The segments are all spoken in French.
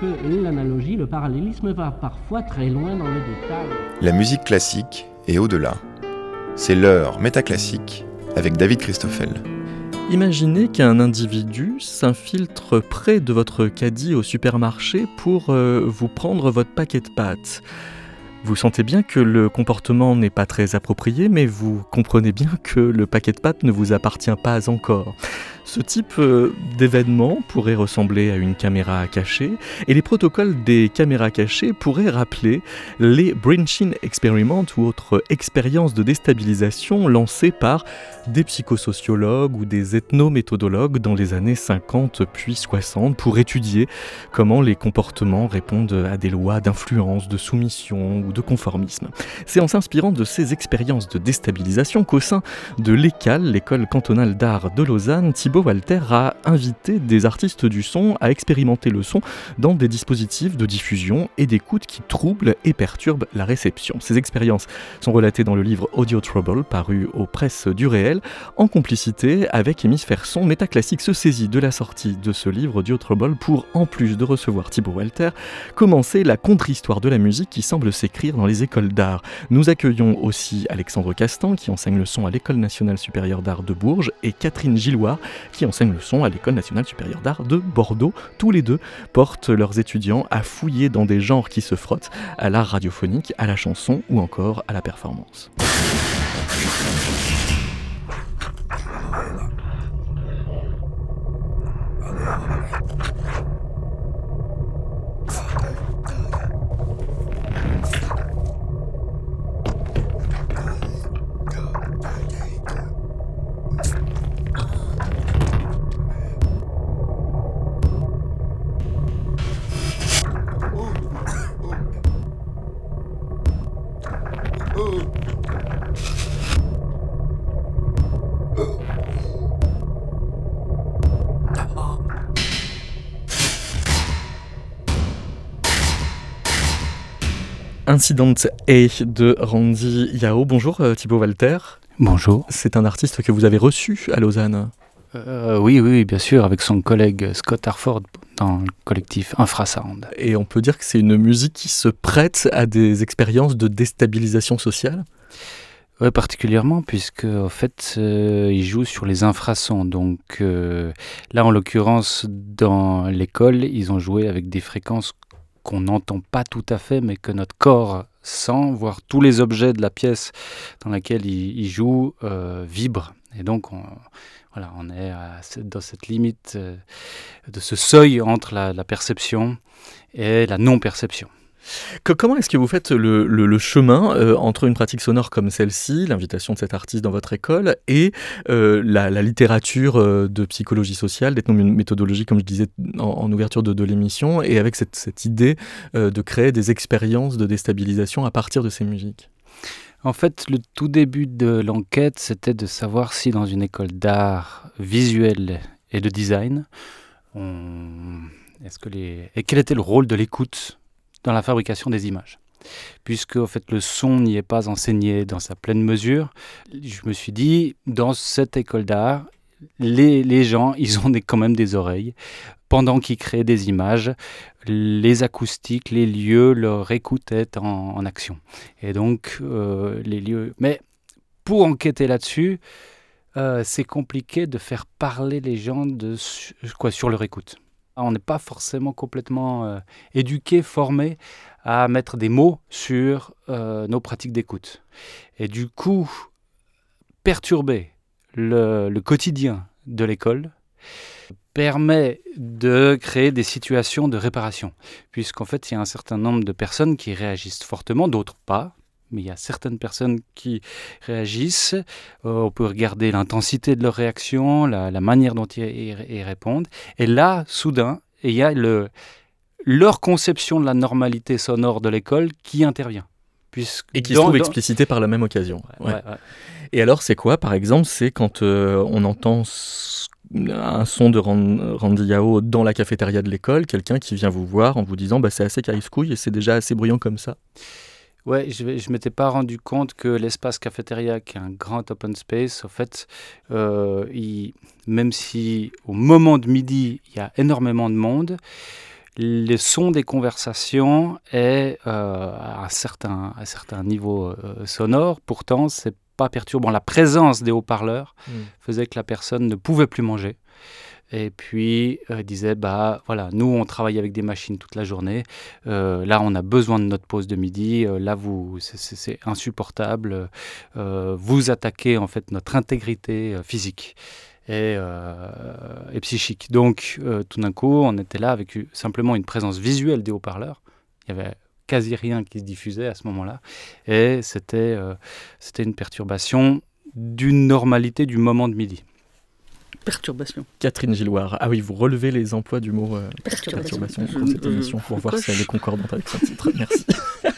que l'analogie, le parallélisme va parfois très loin dans le détail. La musique classique est au-delà. C'est l'heure métaclassique avec David Christoffel. Imaginez qu'un individu s'infiltre près de votre caddie au supermarché pour euh, vous prendre votre paquet de pâtes. Vous sentez bien que le comportement n'est pas très approprié, mais vous comprenez bien que le paquet de pâtes ne vous appartient pas encore. Ce type euh, d'événement pourrait ressembler à une caméra cachée, et les protocoles des caméras cachées pourraient rappeler les Brinchin Experiment ou autres expériences de déstabilisation lancées par des psychosociologues ou des ethnométhodologues dans les années 50 puis 60 pour étudier comment les comportements répondent à des lois d'influence, de soumission ou de conformisme. C'est en s'inspirant de ces expériences de déstabilisation qu'au sein de l'ECAL, l'école cantonale d'art de Lausanne, Thibaut Walter a invité des artistes du son à expérimenter le son dans des dispositifs de diffusion et d'écoute qui troublent et perturbent la réception. Ces expériences sont relatées dans le livre Audio Trouble, paru aux presses du réel, en complicité avec Hémisphère Son. Métaclassique se saisit de la sortie de ce livre Audio Trouble pour, en plus de recevoir Thibaut Walter, commencer la contre-histoire de la musique qui semble s'écrire dans les écoles d'art. Nous accueillons aussi Alexandre Castan, qui enseigne le son à l'École nationale supérieure d'art de Bourges, et Catherine Gilloire, qui enseigne le son à l'École nationale supérieure d'art de Bordeaux. Tous les deux portent leurs étudiants à fouiller dans des genres qui se frottent à l'art radiophonique, à la chanson ou encore à la performance. 雨が。Incident A de Randy Yao. Bonjour euh, Thibaut Walter. Bonjour. C'est un artiste que vous avez reçu à Lausanne. Euh, oui, oui, bien sûr, avec son collègue Scott Harford dans le collectif Infrasound. Et on peut dire que c'est une musique qui se prête à des expériences de déstabilisation sociale? Oui, particulièrement, puisque en fait, euh, il joue sur les infrasons. Donc là, en l'occurrence, dans l'école, ils ont joué avec des fréquences qu'on n'entend pas tout à fait, mais que notre corps sent, voir tous les objets de la pièce dans laquelle il, joue euh, vibrent. Et donc, on, voilà, on est dans cette limite euh, de ce seuil entre la perception et la non-perception comment est-ce que vous faites le, chemin euh, entre une pratique sonore comme celle-ci, l'invitation de cet artiste dans votre école, et euh, la, littérature euh, de psychologie sociale, d'ethnométhodologie, comme je disais en, ouverture de, l'émission, et avec cette, idée de créer des expériences de déstabilisation à partir de ces musiques? En fait, le tout début de l'enquête, c'était de savoir si dans une école d'art visuel et de design, est-ce que les... et quel était le rôle de l'écoute dans la fabrication des images. Puisque en fait, le son n'y est pas enseigné dans sa pleine mesure, je me suis dit, dans cette école d'art, les, gens, ils ont quand même des oreilles. Pendant qu'ils créent des images, les acoustiques, les lieux, leur écoute est en, action. Et donc, euh, les lieux... Mais pour enquêter là-dessus, euh, c'est compliqué de faire parler les gens de, quoi, sur leur écoute. On n'est pas forcément complètement euh, éduqué, formé à mettre des mots sur euh, nos pratiques d'écoute. Et du coup, perturber le, quotidien de l'école permet de créer des situations de réparation, puisqu'en fait, il y a un certain nombre de personnes qui réagissent fortement, d'autres pas, mais il y a certaines personnes qui réagissent. Euh, on peut regarder l'intensité de leur réaction, la, manière dont ils, répondent. Et là, soudain, il y a le, leur conception de la normalité sonore de l'école qui intervient. Puisque et qui se trouve explicité par la même occasion. Et alors, c'est quoi, par exemple C'est quand euh, on entend un son de Randy Yao dans la cafétéria de l'école, quelqu'un qui vient vous voir en vous disant bah, c'est assez caïfouille et c'est déjà assez bruyant comme ça? Ouais, je ne m'étais pas rendu compte que l'espace cafétéria, qui est un grand open space, en fait, euh, même si au moment de midi, il y a énormément de monde, le son des conversations est euh, à, un certain, à un certain niveau euh, sonore, pourtant c'est pas perturbant. La présence des haut-parleurs Mm. faisait que la personne ne pouvait plus manger. Et puis euh, disait bah voilà nous on travaille avec des machines toute la journée. Euh, là on a besoin de notre pause de midi. Euh, là vous c'est- insupportable. Vous attaquez en fait notre intégrité physique et, psychique. Donc tout d'un coup on était là avec simplement une présence visuelle des haut-parleurs. Il y avait quasi rien qui se diffusait à ce moment-là. Et c'était c'était une perturbation d'une normalité du moment de midi Perturbation. Catherine Gilloire. Ah oui, vous relevez les emplois du mot euh, Perturbation. perturbation Je- pour cette émission pour voir si elle est concordante avec son titre. Merci.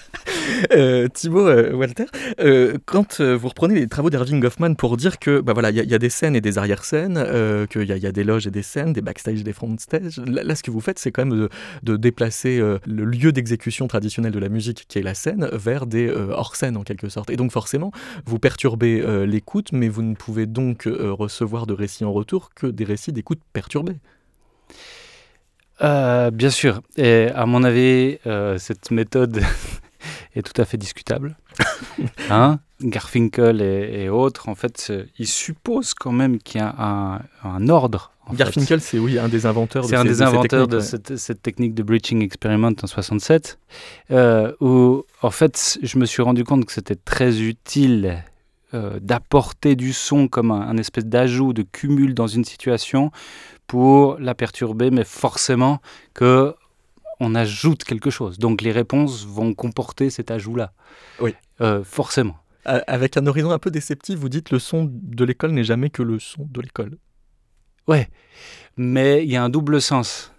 Euh, Thibaut euh, Walter, euh, quand euh, vous reprenez les travaux d'Irving Goffman pour dire que bah voilà, il y, a- des scènes et des arrière-scènes, qu'il y, a- des loges et des scènes, des backstage, des frontstages, là, là, ce que vous faites, c'est quand même de, déplacer le lieu d'exécution traditionnel de la musique, qui est la scène, vers des hors-scènes en quelque sorte. Et donc forcément, vous perturbez l'écoute, mais vous ne pouvez donc recevoir de récits en retour que des récits d'écoute perturbés. Bien sûr. Et à mon avis, cette méthode est tout à fait discutable. Hein? Garfinkel et, et autres, en fait, ils supposent quand même qu'il y a un, un ordre. Garfinkel, c'est oui un des inventeurs. de C'est un ces- des inventeurs de ouais. cette, cette technique de breaching experiment en 67, euh, où en fait je me suis rendu compte que c'était très utile euh, d'apporter du son comme un, un espèce d'ajout, de cumul dans une situation pour la perturber, mais forcément que on ajoute quelque chose. Donc les réponses vont comporter cet ajout-là. Oui. Euh, forcément. Avec un horizon un peu déceptif, vous dites le son de l'école n'est jamais que le son de l'école. Ouais, mais il y a un double sens.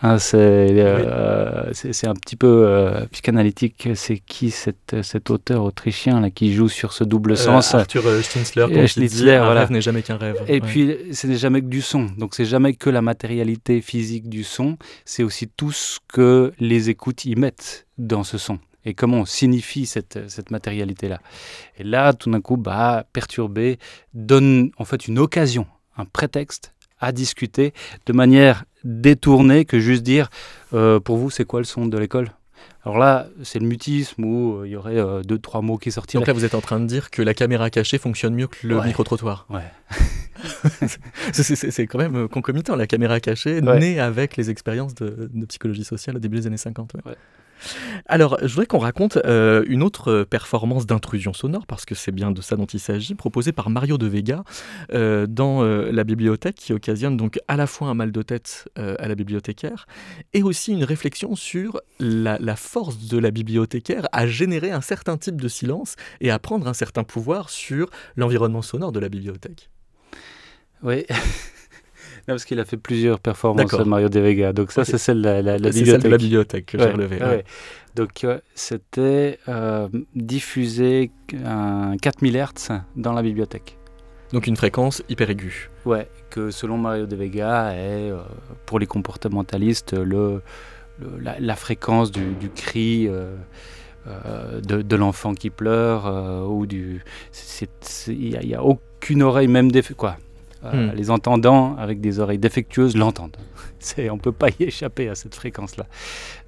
Hein, c'est euh, c'est- c'est un petit peu euh, psychanalytique. C'est qui cet, cet auteur autrichien là, qui joue sur ce double sens? Euh, Arthur euh, Schnitzler, quand Schnitzler, dit, un voilà. rêve n'est jamais qu'un rêve. Et Ouais. puis, ce n'est jamais que du son. Donc, c'est jamais que la matérialité physique du son. C'est aussi tout ce que les écoutes y mettent dans ce son. Et comment on signifie cette, cette matérialité-là. Et là, tout d'un coup, bah, perturber donne en fait une occasion, un prétexte à discuter de manière détournée que juste dire euh, pour vous, c'est quoi le son de l'école? Alors là, c'est le mutisme où euh, il y aurait euh, deux, trois mots qui sortiraient. Donc là, vous êtes en train de dire que la caméra cachée fonctionne mieux que le Ouais. micro-trottoir. Ouais. C'est- quand même concomitant, la caméra cachée, Ouais. née avec les expériences de, de psychologie sociale au début des années 50. ouais. Alors, je voudrais qu'on raconte euh, une autre euh, performance d'intrusion sonore, parce que c'est bien de ça dont il s'agit, proposée par Mario de Vega euh, dans la bibliothèque, qui occasionne donc à la fois un mal de tête à la bibliothécaire, et aussi une réflexion sur la, la force de la bibliothécaire à générer un certain type de silence et à prendre un certain pouvoir sur l'environnement sonore de la bibliothèque. Oui. Non, parce qu'il a fait plusieurs performances, D'accord. Mario De Vega. Donc ça, c'est celle de la, la, la celle de la bibliothèque. que Ouais, j'ai relevée. ouais, ouais. ouais. Donc euh, c'était euh, diffusé un 4000 Hz dans la bibliothèque. Donc une fréquence hyper aiguë. Ouais, que selon Mario De Vega est euh, pour les comportementalistes le, le- la, la fréquence du, du cri euh, euh, de, de l'enfant qui pleure euh, ou du. Il n'y a, a aucune oreille même défectueuse. Quoi. Euh, Hmm. Les entendants avec des oreilles défectueuses l'entendent. C'est, on peut pas y échapper à cette fréquence-là.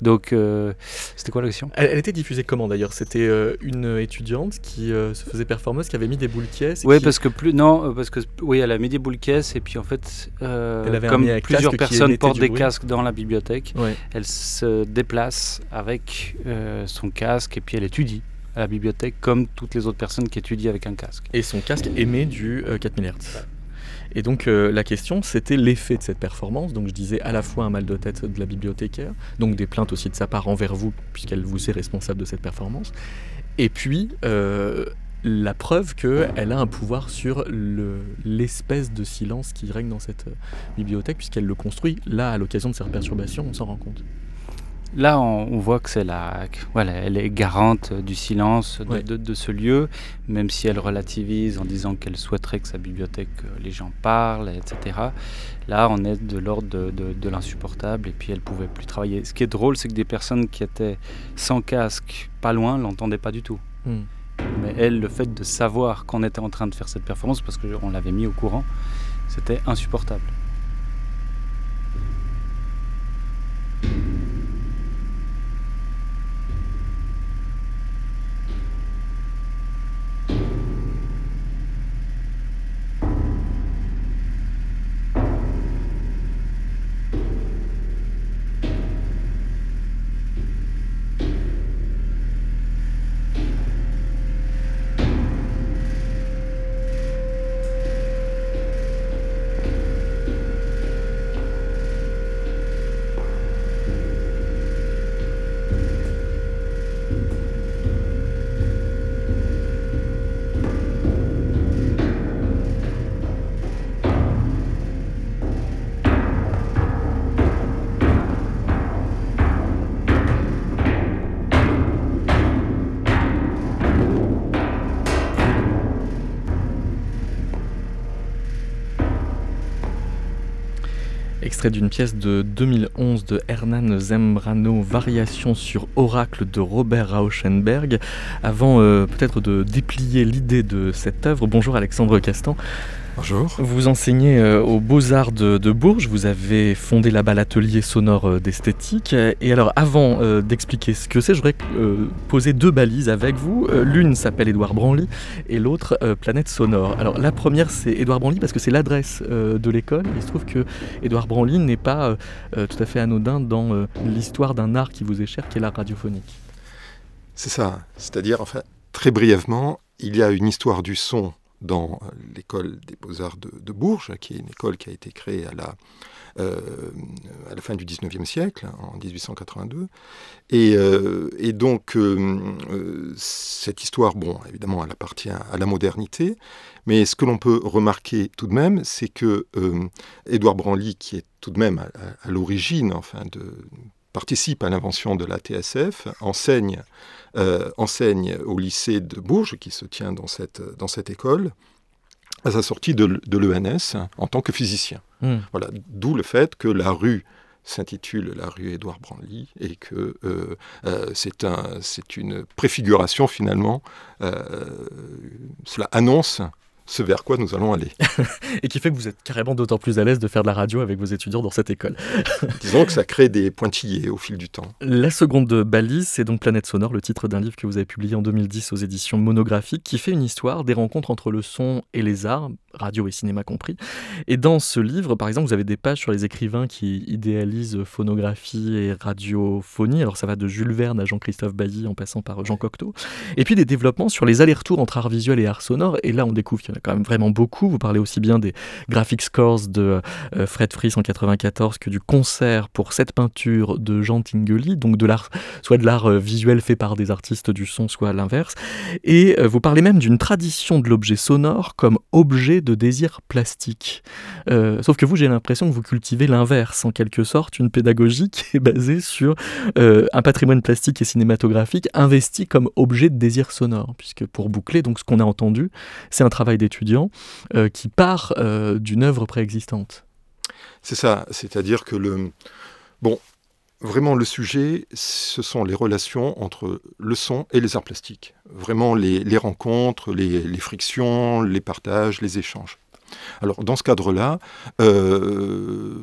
Donc, euh, c'était quoi la question? Elle, elle était diffusée comment d'ailleurs? C'était euh, une étudiante qui euh, se faisait performeuse, qui avait mis des boules caisses. Oui, qui- parce que plus non, parce que oui, elle a mis des boules caisses et puis en fait, euh, Elle avait un comme plusieurs personnes portent des bruit. casques dans la bibliothèque, Ouais. elle se déplace avec euh, son casque et puis elle étudie à la bibliothèque comme toutes les autres personnes qui étudient avec un casque. Et son casque émet du euh, 4000 Hz. Et donc euh, la question, c'était l'effet de cette performance. Donc je disais à la fois un mal de tête de la bibliothécaire, donc des plaintes aussi de sa part envers vous, puisqu'elle vous est responsable de cette performance. Et puis euh, la preuve qu'elle a un pouvoir sur le- l'espèce de silence qui règne dans cette euh, bibliothèque, puisqu'elle le construit. Là, à l'occasion de cette perturbation, on s'en rend compte. Là, on, on voit que c'est la, que, voilà, elle est garante du silence de, Ouais. de- de ce lieu, même si elle relativise en disant qu'elle souhaiterait que sa bibliothèque, euh, les gens parlent, etc. Là, on est de l'ordre de, de- de l'insupportable et puis elle pouvait plus travailler. Ce qui est drôle, c'est que des personnes qui étaient sans casque, pas loin, l'entendaient pas du tout. Hmm. Mais elle, le fait de savoir qu'on était en train de faire cette performance, parce qu'on l'avait mis au courant, c'était insupportable. D'une pièce de 2011 de Hernan Zembrano, Variation sur Oracle de Robert Rauschenberg. Avant euh, peut-être de déplier l'idée de cette œuvre, bonjour Alexandre Castan. Bonjour. Vous enseignez euh, aux Beaux-Arts de, Bourges, vous avez fondé là-bas l'atelier sonore euh, d'esthétique. Et alors, avant euh, d'expliquer ce que c'est, je voudrais poser deux balises avec vous. L'une s'appelle Édouard Branly et l'autre Planète Sonore. Alors, la première, c'est Édouard Branly parce que c'est l'adresse de l'école. Il se trouve que Édouard Branly n'est pas tout à fait anodin dans l'histoire d'un art qui vous est cher, qui est l'art radiophonique. C'est ça. C'est-à-dire, enfin, très brièvement, il y a une histoire du son dans l'école des beaux-arts de, Bourges, qui est une école qui a été créée à la, euh, à la fin du 19e siècle, en 1882. Et, euh, et donc, euh, cette histoire, bon, évidemment, elle appartient à la modernité, mais ce que l'on peut remarquer tout de même, c'est que Édouard Branly, qui est tout de même à, à l'origine, enfin, de participe à l'invention de la TSF, enseigne, euh, enseigne au lycée de Bourges, qui se tient dans cette, dans cette école, à sa sortie de, de l'ENS en tant que physicien. Hmm. Voilà, d'où le fait que la rue s'intitule la rue Édouard Branly et que euh, euh, c'est un, une préfiguration finalement. cela annonce ce vers quoi nous allons aller. et qui fait que vous êtes carrément d'autant plus à l'aise de faire de la radio avec vos étudiants dans cette école. Disons que ça crée des pointillés au fil du temps. La seconde balise, c'est donc Planète Sonore, le titre d'un livre que vous avez publié en 2010 aux éditions monographiques, qui fait une histoire des rencontres entre le son et les arts, radio et cinéma compris. Et dans ce livre, par exemple, vous avez des pages sur les écrivains qui idéalisent phonographie et radiophonie. Alors ça va de Jules Verne à Jean-Christophe Bailly en passant par Jean Cocteau. Et puis des développements sur les allers-retours entre art visuel et art sonore. Et là, on découvre qu'il y en a quand même vraiment beaucoup. Vous parlez aussi bien des graphic scores de euh, Fred Fries en 94 que du concert pour cette peinture de Jean Tinguely, donc de l'art, soit de l'art euh, visuel fait par des artistes du son, soit l'inverse. Et euh, vous parlez même d'une tradition de l'objet sonore comme objet de désir plastique. sauf que vous, j'ai l'impression que vous cultivez l'inverse, en quelque sorte, une pédagogie qui est basée sur un patrimoine plastique et cinématographique investi comme objet de désir sonore, puisque pour boucler, donc ce qu'on a entendu, c'est un travail des étudiant euh, qui part euh, d'une œuvre préexistante. C'est ça, c'est-à-dire que le... Bon, vraiment le sujet, ce sont les relations entre le son et les arts plastiques. Vraiment les, rencontres, les, frictions, les partages, les échanges. Alors dans ce cadre-là, euh,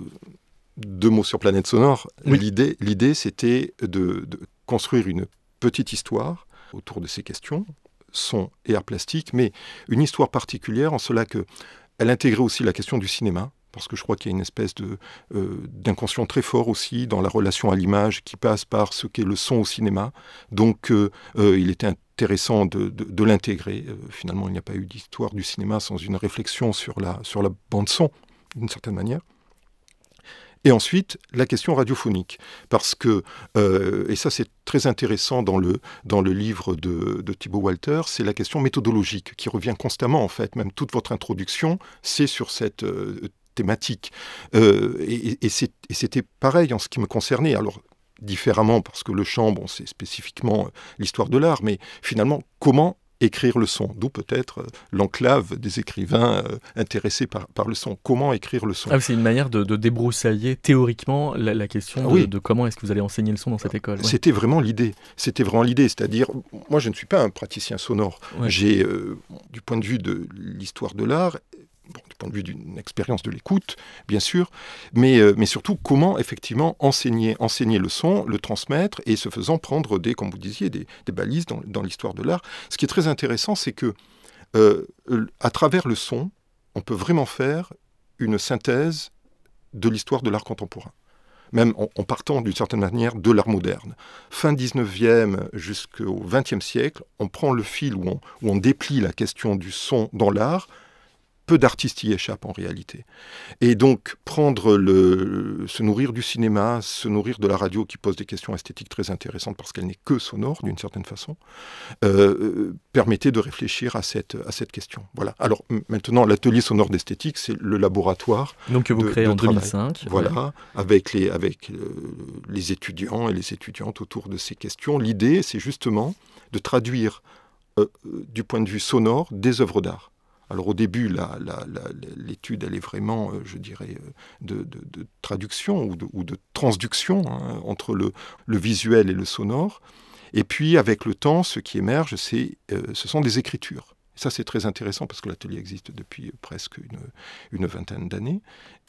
deux mots sur Planète Sonore, l'idée, l'idée c'était de, construire une petite histoire autour de ces questions, son et art plastique, mais une histoire particulière en cela que elle intégrait aussi la question du cinéma, parce que je crois qu'il y a une espèce de, euh, d'inconscient très fort aussi dans la relation à l'image qui passe par ce qu'est le son au cinéma. Donc euh, euh, il était intéressant de, de l'intégrer. finalement, il n'y a pas eu d'histoire du cinéma sans une réflexion sur la, sur la bande son, d'une certaine manière. Et ensuite, la question radiophonique. Parce que, et ça c'est très intéressant dans le, dans le livre de, de Thibaut Walter, c'est la question méthodologique qui revient constamment en fait. Même toute votre introduction, c'est sur cette thématique. Euh, et, et c'était pareil en ce qui me concernait. Alors, différemment, parce que le chant, bon, c'est spécifiquement l'histoire de l'art, mais finalement, comment écrire le son, d'où peut-être euh, l'enclave des écrivains euh, intéressés par, par, le son. Comment écrire le son? Ah, C'est une manière de, débroussailler théoriquement la, question de, comment est-ce que vous allez enseigner le son dans cette école. C'était vraiment l'idée. C'était vraiment l'idée. C'est-à-dire, moi je ne suis pas un praticien sonore. J'ai, euh, du point de vue de l'histoire de l'art, du point de vue d'une expérience de l'écoute, bien sûr, mais, euh, mais surtout comment effectivement enseigner, enseigner le son, le transmettre, et ce faisant prendre des, comme vous disiez, des, balises dans, l'histoire de l'art. Ce qui est très intéressant, c'est que euh, à travers le son, on peut vraiment faire une synthèse de l'histoire de l'art contemporain même en, partant d'une certaine manière de l'art moderne. Fin 19e jusqu'au 20e siècle, on prend le fil où où on déplie la question du son dans l'art, peu d'artistes y échappent en réalité. Et donc prendre le, se nourrir du cinéma, se nourrir de la radio qui pose des questions esthétiques très intéressantes parce qu'elle n'est que sonore d'une certaine façon, euh, permettait de réfléchir à cette, à cette question. Voilà. Alors maintenant, l'atelier sonore d'esthétique, c'est le laboratoire. Donc que vous créez en 2005. Voilà, avec, les, avec euh, les étudiants et les étudiantes autour de ces questions. L'idée, c'est justement de traduire euh, du point de vue sonore des œuvres d'art Alors au début, l'étude, elle est vraiment, euh, je dirais, euh, de, traduction ou de, transduction hein, entre le, visuel et le sonore. Et puis avec le temps, ce qui émerge, c'est, ce sont des écritures. Ça, c'est très intéressant parce que l'atelier existe depuis presque une, vingtaine d'années.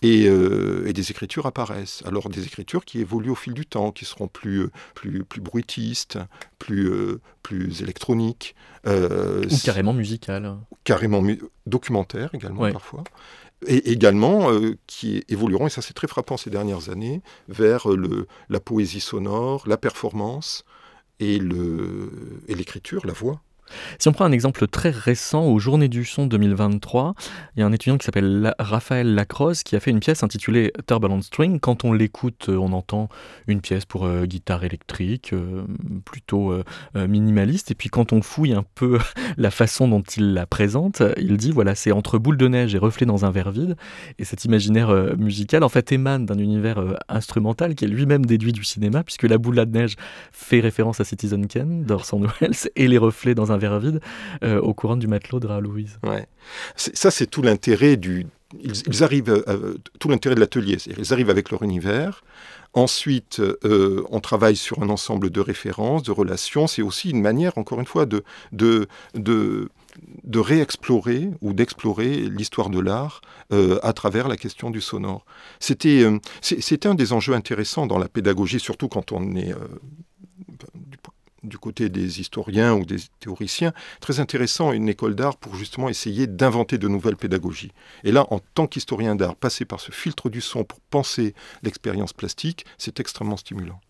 Euh, et, des écritures apparaissent. Alors, des écritures qui évoluent au fil du temps, qui seront plus, plus, plus bruitistes, plus, euh, plus électroniques. Euh, Ou carrément musicales. Carrément documentaires également, parfois et également qui évolueront, et ça c'est très frappant ces dernières années, vers le, la poésie sonore, la performance et l'écriture, la voix. Si on prend un exemple très récent, aux Journées du Son 2023, il y a un étudiant qui s'appelle Raphaël Lacrosse qui a fait une pièce intitulée Turbulent String. Quand on l'écoute, euh, on entend une pièce pour euh, guitare électrique, euh, plutôt minimaliste. Et puis quand on fouille un peu la façon dont il la présente, il dit voilà, c'est entre boule de neige et reflet dans un verre vide. Et cet imaginaire musical, en fait, émane d'un univers instrumental qui est lui-même déduit du cinéma, puisque la boule de neige fait référence à Citizen Kane d'Orson Welles et les reflets dans un vide euh, au courant du matelot de Louise. Ouais. Ça, c'est tout l'intérêt du. Ils, arrivent, euh, tout l'intérêt de l'atelier. Ils arrivent avec leur univers. Ensuite, euh, on travaille sur un ensemble de références, de relations. C'est aussi une manière, encore une fois, de, de, de, de réexplorer ou d'explorer l'histoire de l'art à travers la question du sonore. C'était c'était un des enjeux intéressants dans la pédagogie, surtout quand on est du côté des historiens ou des théoriciens, très intéressant une école d'art pour justement essayer d'inventer de nouvelles pédagogies. Et là, en tant qu'historien d'art, passer par ce filtre du son pour penser l'expérience plastique, c'est extrêmement stimulant.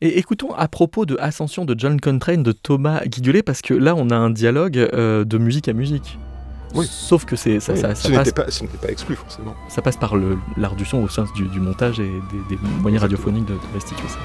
Et écoutons à propos de Ascension de John Coltrane de Thomas Guidulet, parce que là, on a un dialogue euh, de musique à musique. Oui. Sauf que c'est ça, ça, ce n'était pas, pas, exclu forcément. Ça passe par l'art du son au sens du, montage et des, moyens radiophoniques de, de restituer ça.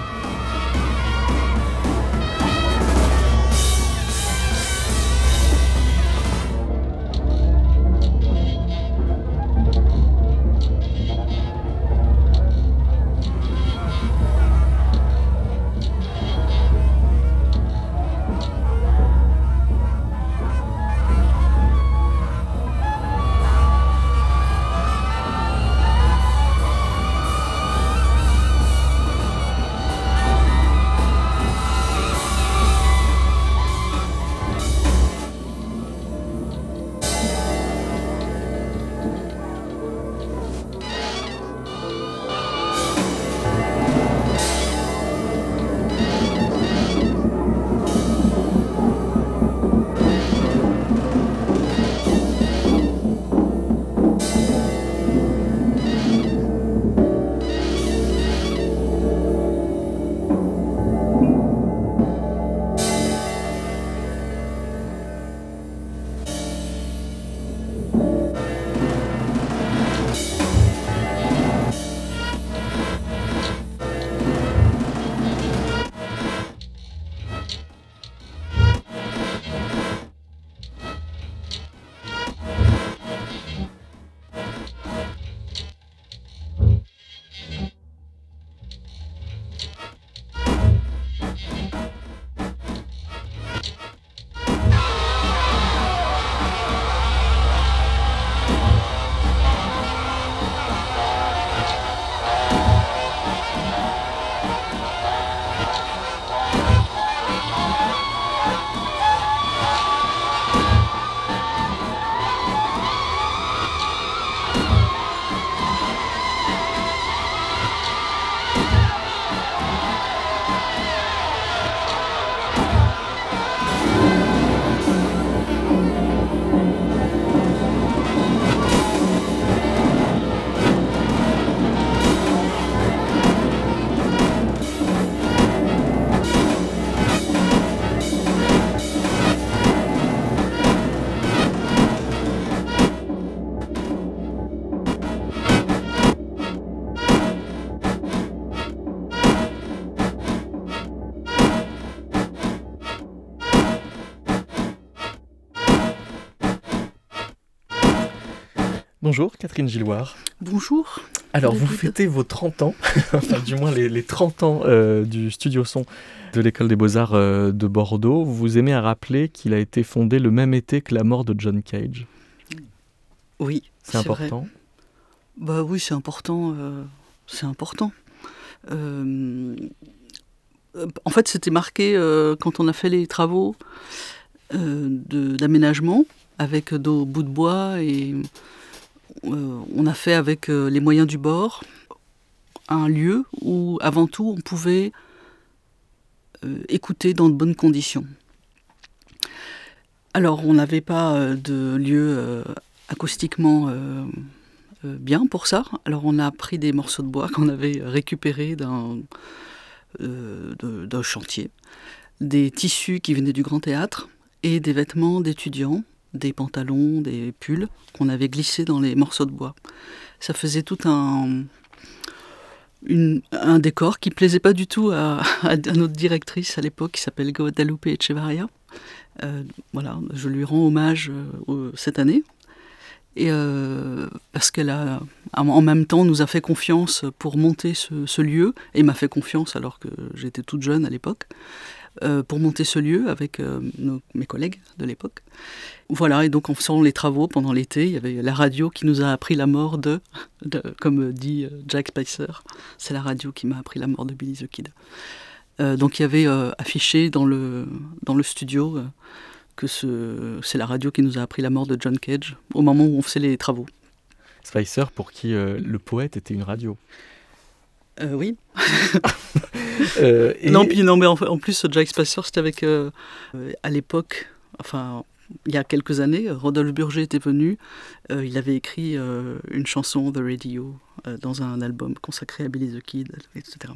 Bonjour Catherine Gilloire. Bonjour. Alors vous fêtez vos 30 ans, enfin du moins les, 30 ans euh, du studio son de l'école des beaux-arts euh, de Bordeaux. Vous aimez à rappeler qu'il a été fondé le même été que la mort de John Cage. Oui, c'est important. Bah oui, c'est important. Euh, c'est important. En fait, c'était marqué quand on a fait les travaux d'aménagement avec nos bouts de bois et on a fait avec les moyens du bord un lieu où, avant tout, on pouvait écouter dans de bonnes conditions. Alors, on n'avait pas euh, de lieu euh, acoustiquement euh, bien pour ça. Alors, on a pris des morceaux de bois qu'on avait récupérés d'un chantier, des tissus qui venaient du Grand Théâtre et des vêtements d'étudiants, des pantalons, des pulls qu'on avait glissés dans les morceaux de bois. Ça faisait tout un, un décor qui plaisait pas du tout à, notre directrice à l'époque, qui s'appelle Guadalupe Echevarria. Euh, voilà, je lui rends hommage euh, cette année. Et euh, parce qu'elle a, en même temps, nous a fait confiance pour monter ce, lieu, et m'a fait confiance alors que j'étais toute jeune à l'époque, pour monter ce lieu avec mes collègues de l'époque. Voilà, et donc en faisant les travaux pendant l'été, il y avait la radio qui nous a appris la mort de, comme dit Jack Spicer, c'est la radio qui m'a appris la mort de Billy the Kid. Euh, donc il y avait euh, affiché dans le, dans le studio euh, que c'est la radio qui nous a appris la mort de John Cage au moment où on faisait les travaux. Spicer, pour qui le poète était une radio? oui. Non, puis, non, mais en, plus, Jack Spicer, c'était avec, à l'époque, enfin, il y a quelques années, Rodolphe Burger était venu. il avait écrit une chanson, The Radio, dans un album consacré à Billy the Kid, etc.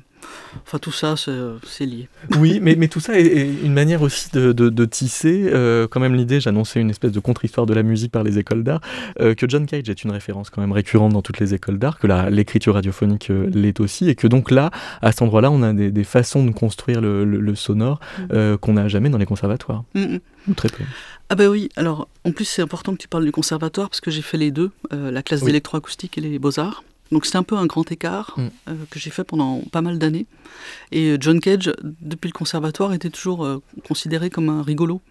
Enfin, tout ça, c'est lié. Oui, mais, mais tout ça est, une manière aussi de, de, tisser, euh, quand même l'idée, j'annonçais une espèce de contre-histoire de la musique par les écoles d'art, euh, que John Cage est une référence quand même récurrente dans toutes les écoles d'art, que l'écriture radiophonique euh, l'est aussi, et que donc là, à cet endroit-là, on a des, des, façons de construire le, le, sonore mm. qu'on n'a jamais dans les conservatoires, mm, mm. ou très peu. Ah ben oui, alors en plus c'est important que tu parles du conservatoire, parce que j'ai fait les deux, la classe d'électroacoustique et les beaux-arts. Donc c'était un peu un grand écart mm. euh, que j'ai fait pendant pas mal d'années. Et euh, John Cage, depuis le conservatoire, était toujours euh, considéré comme un rigolo.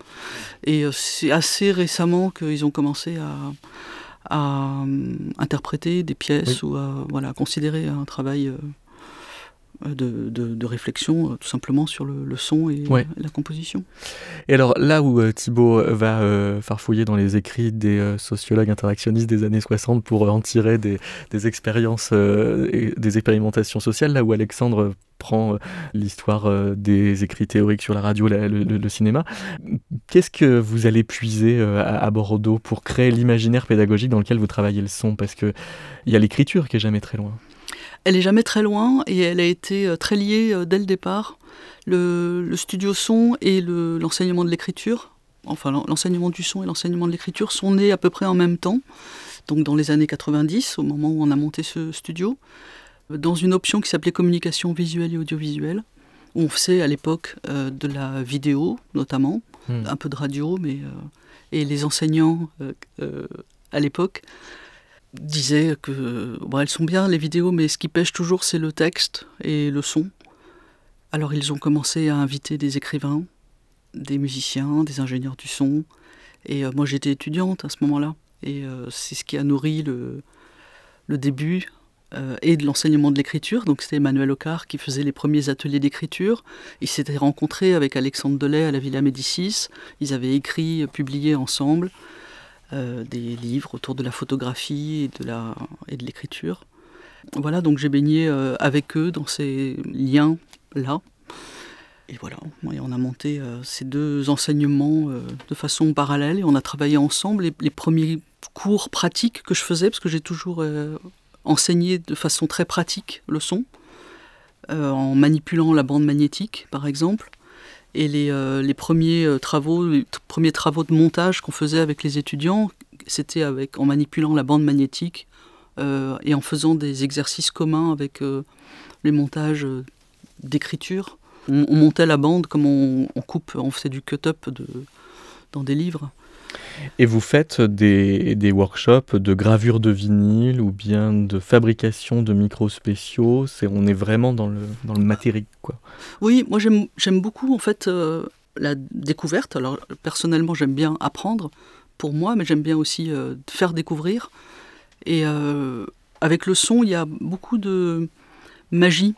Et c'est assez récemment qu'ils ont commencé à, interpréter des pièces ou à voilà, considérer un travail de, de, réflexion euh, tout simplement sur le, son et la composition. Et alors là où euh, Thibault va euh, farfouiller dans les écrits des sociologues interactionnistes des années 60 pour en tirer des, des expériences et des expérimentations sociales, là où Alexandre prend l'histoire des écrits théoriques sur la radio, le, cinéma. Qu'est-ce que vous allez puiser à, Bordeaux pour créer l'imaginaire pédagogique dans lequel vous travaillez le son? Parce qu'il y a l'écriture qui est jamais très loin elle est jamais très loin et elle a été euh, très liée euh, dès le départ. Le, studio son et l'enseignement de l'écriture, enfin l'enseignement du son et l'enseignement de l'écriture sont nés à peu près en même temps, donc dans les années 90, au moment où on a monté ce studio, dans une option qui s'appelait communication visuelle et audiovisuelle, où on faisait à l'époque euh, de la vidéo notamment, hmm. un peu de radio, mais et les enseignants à l'époque disait que bon, elles sont bien les vidéos, mais ce qui pêche toujours c'est le texte et le son. Alors ils ont commencé à inviter des écrivains, des musiciens, des ingénieurs du son. Et euh, moi j'étais étudiante à ce moment-là. Et euh, c'est ce qui a nourri le, début euh, et de l'enseignement de l'écriture. Donc c'était Emmanuel Ocar qui faisait les premiers ateliers d'écriture. Ils s'étaient rencontrés avec Alexandre Delay à la Villa Médicis. Ils avaient écrit, publié ensemble. Euh, des livres autour de la photographie et de, et l'écriture. Voilà, donc j'ai baigné euh, avec eux dans ces liens-là. Et voilà, on a monté euh, ces deux enseignements de façon parallèle et on a travaillé ensemble. Les premiers cours pratiques que je faisais, parce que j'ai toujours enseigné de façon très pratique le son, en manipulant la bande magnétique par exemple, et les, euh, euh, premiers travaux de montage qu'on faisait avec les étudiants, c'était avec en manipulant la bande magnétique euh, et en faisant des exercices communs avec les montages d'écriture. On, montait la bande comme on, coupe, on faisait du cut-up dans des livres. Et vous faites des, des, workshops de gravure de vinyle ou bien de fabrication de micros spéciaux. C'est, on est vraiment dans le, dans le matériel. Quoi. Oui, moi j'aime, beaucoup en fait euh, la découverte. Alors personnellement j'aime bien apprendre, pour moi, mais j'aime bien aussi faire découvrir. Et avec le son, il y a beaucoup de magie.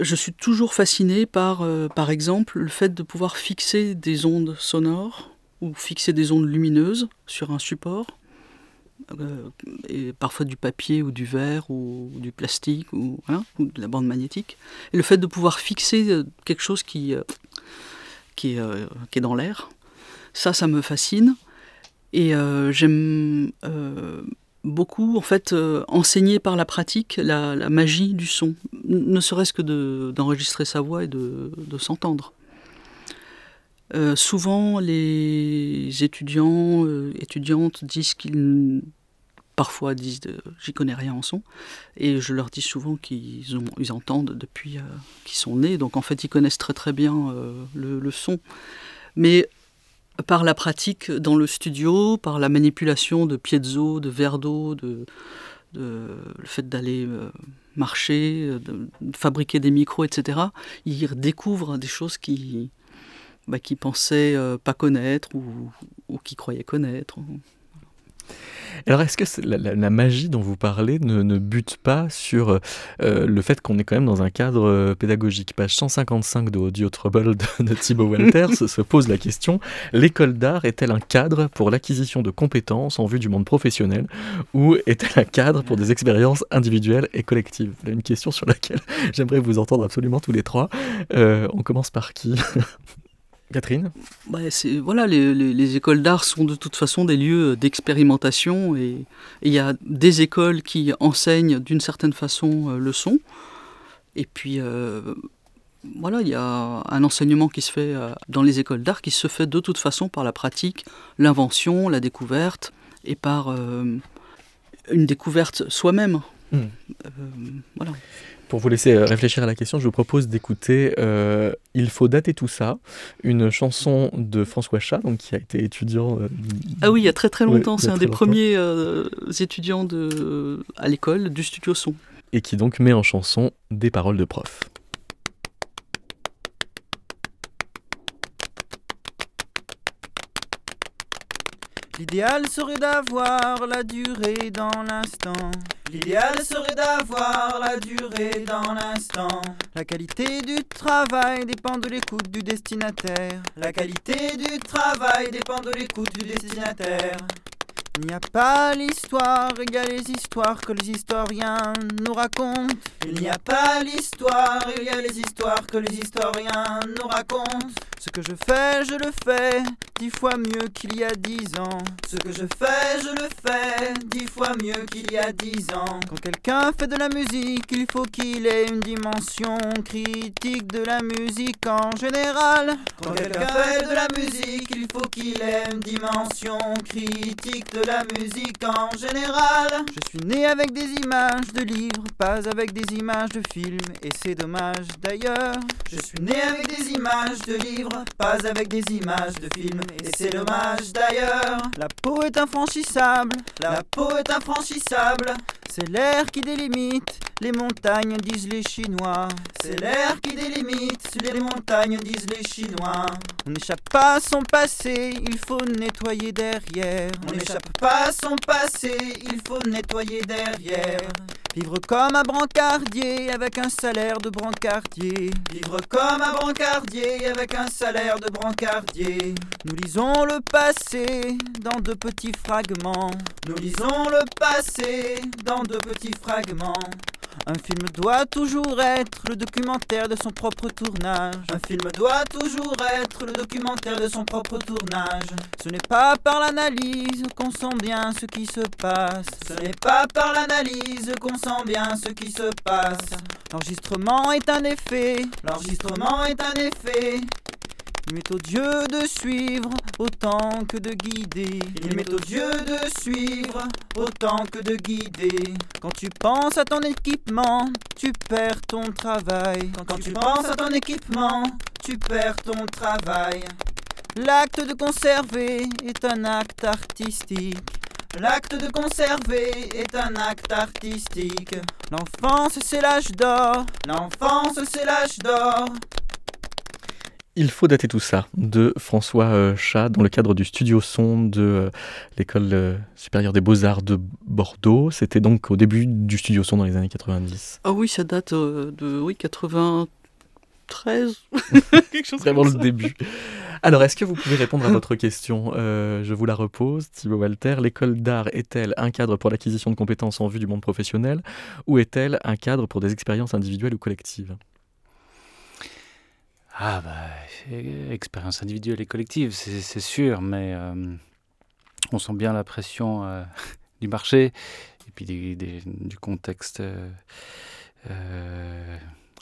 Je suis toujours fasciné par, par exemple, le fait de pouvoir fixer des ondes sonores ou fixer des ondes lumineuses sur un support euh, et parfois du papier ou du verre ou, du plastique ou, ou, de la bande magnétique. Et le fait de pouvoir fixer euh, quelque chose qui, euh, qui, est, dans l'air, ça, ça me fascine. Et j'aime beaucoup, en fait, enseigner par la pratique la, magie du son, ne serait-ce que d'enregistrer sa voix et de s'entendre. Euh, souvent, les étudiants, euh, étudiantes disent qu'ils, parfois disent, j'y connais rien en son, et je leur dis souvent qu'ils ils entendent depuis euh, qu'ils sont nés, donc en fait ils connaissent très très bien le, son. Mais par la pratique dans le studio, par la manipulation de piezo, de verre d'eau, de, le fait d'aller marcher, de, fabriquer des micros, etc., ils découvrent des choses qui, bah, qui pensaient euh, pas connaître ou, qui croyaient connaître. Alors, est-ce que la, magie dont vous parlez ne, bute pas sur euh, le fait qu'on est quand même dans un cadre euh, pédagogique? Page 155 de Audio Trouble de, Thibaut Walters se pose la question l'école d'art est-elle un cadre pour l'acquisition de compétences en vue du monde professionnel ou est-elle un cadre pour des expériences individuelles et collectives? Une question sur laquelle j'aimerais vous entendre absolument tous les trois. on commence par qui? Catherine bah, Voilà, les, écoles d'art sont de toute façon des lieux d'expérimentation et il y a des écoles qui enseignent d'une certaine façon euh, le son. Et puis, euh, voilà, il y a un enseignement qui se fait euh, dans les écoles d'art qui se fait de toute façon par la pratique, l'invention, la découverte et par une découverte soi-même. Hmm. voilà. Pour vous laisser euh, réfléchir à la question, je vous propose d'écouter euh, Il faut dater tout ça, une chanson de François Chat, donc qui a été étudiant. Euh, ah oui, il y a très très longtemps, c'est un des premiers étudiants de, à l'école du studio son. Et qui donc met en chanson des paroles de prof. L'idéal serait d'avoir la durée dans l'instant. L'idéal serait d'avoir la durée dans l'instant. La qualité du travail dépend de l'écoute du destinataire. La qualité du travail dépend de l'écoute du destinataire. Il n'y a pas l'histoire égale les histoires que les historiens nous racontent. Il n'y a pas l'histoire égale les histoires que les historiens nous racontent. Ce que je fais, je le fais dix fois mieux qu'il y a dix ans. Ce que je fais, je le fais dix fois mieux qu'il y a dix ans. Quand quelqu'un fait de la musique, il faut qu'il ait une dimension critique de la musique en général. Quand quelqu'un fait de la musique, il faut qu'il ait une dimension critique de la musique en général. Je suis né avec des images de livres, pas avec des images de films, et c'est dommage d'ailleurs. Je suis né avec des images de livres pas avec des images de films, et c'est dommage d'ailleurs. La peau est infranchissable, la peau est infranchissable. C'est l'air qui délimite, les montagnes disent les Chinois. C'est l'air qui délimite, les montagnes disent les Chinois. On n'échappe pas à son passé, il faut nettoyer derrière. On n'échappe pas à son passé, il faut nettoyer derrière. Vivre comme un brancardier avec un salaire de brancardier. Vivre comme un brancardier avec un salaire de brancardier. Nous lisons le passé dans de petits fragments. Nous lisons le passé dans de petits fragments. Un film doit toujours être le documentaire de son propre tournage. Un film doit toujours être le documentaire de son propre tournage. Ce n'est pas par l'analyse qu'on sent bien ce qui se passe. Ce n'est pas par l'analyse qu'on sent bien ce qui se passe. L'enregistrement est un effet. L'enregistrement est un effet. Il m'est au Dieu de suivre autant que de guider. Il m'est au Dieu de suivre autant que de guider. Quand tu penses à ton équipement, tu perds ton travail. Quand, tu penses à ton équipement, tu perds ton travail. L'acte de conserver est un acte artistique. L'acte de conserver est un acte artistique. L'enfance c'est l'âge d'or. L'enfance c'est l'âge d'or. Il faut dater tout ça de François euh, Chat dans le cadre du studio son de euh, l'école euh, supérieure des beaux-arts de Bordeaux. C'était donc au début du studio son dans les années 90. Ah oui, ça date de oui, 93, quelque chose Vraiment comme le début. Alors, est-ce que vous pouvez répondre à votre question? Euh, Je vous la repose, Thibaut Walter. L'école d'art est-elle un cadre pour l'acquisition de compétences en vue du monde professionnel ou est-elle un cadre pour des expériences individuelles ou collectives? Ah bah, expérience individuelle et collective, c'est sûr, mais euh, on sent bien la pression euh, du marché et puis des- des- du contexte. euh,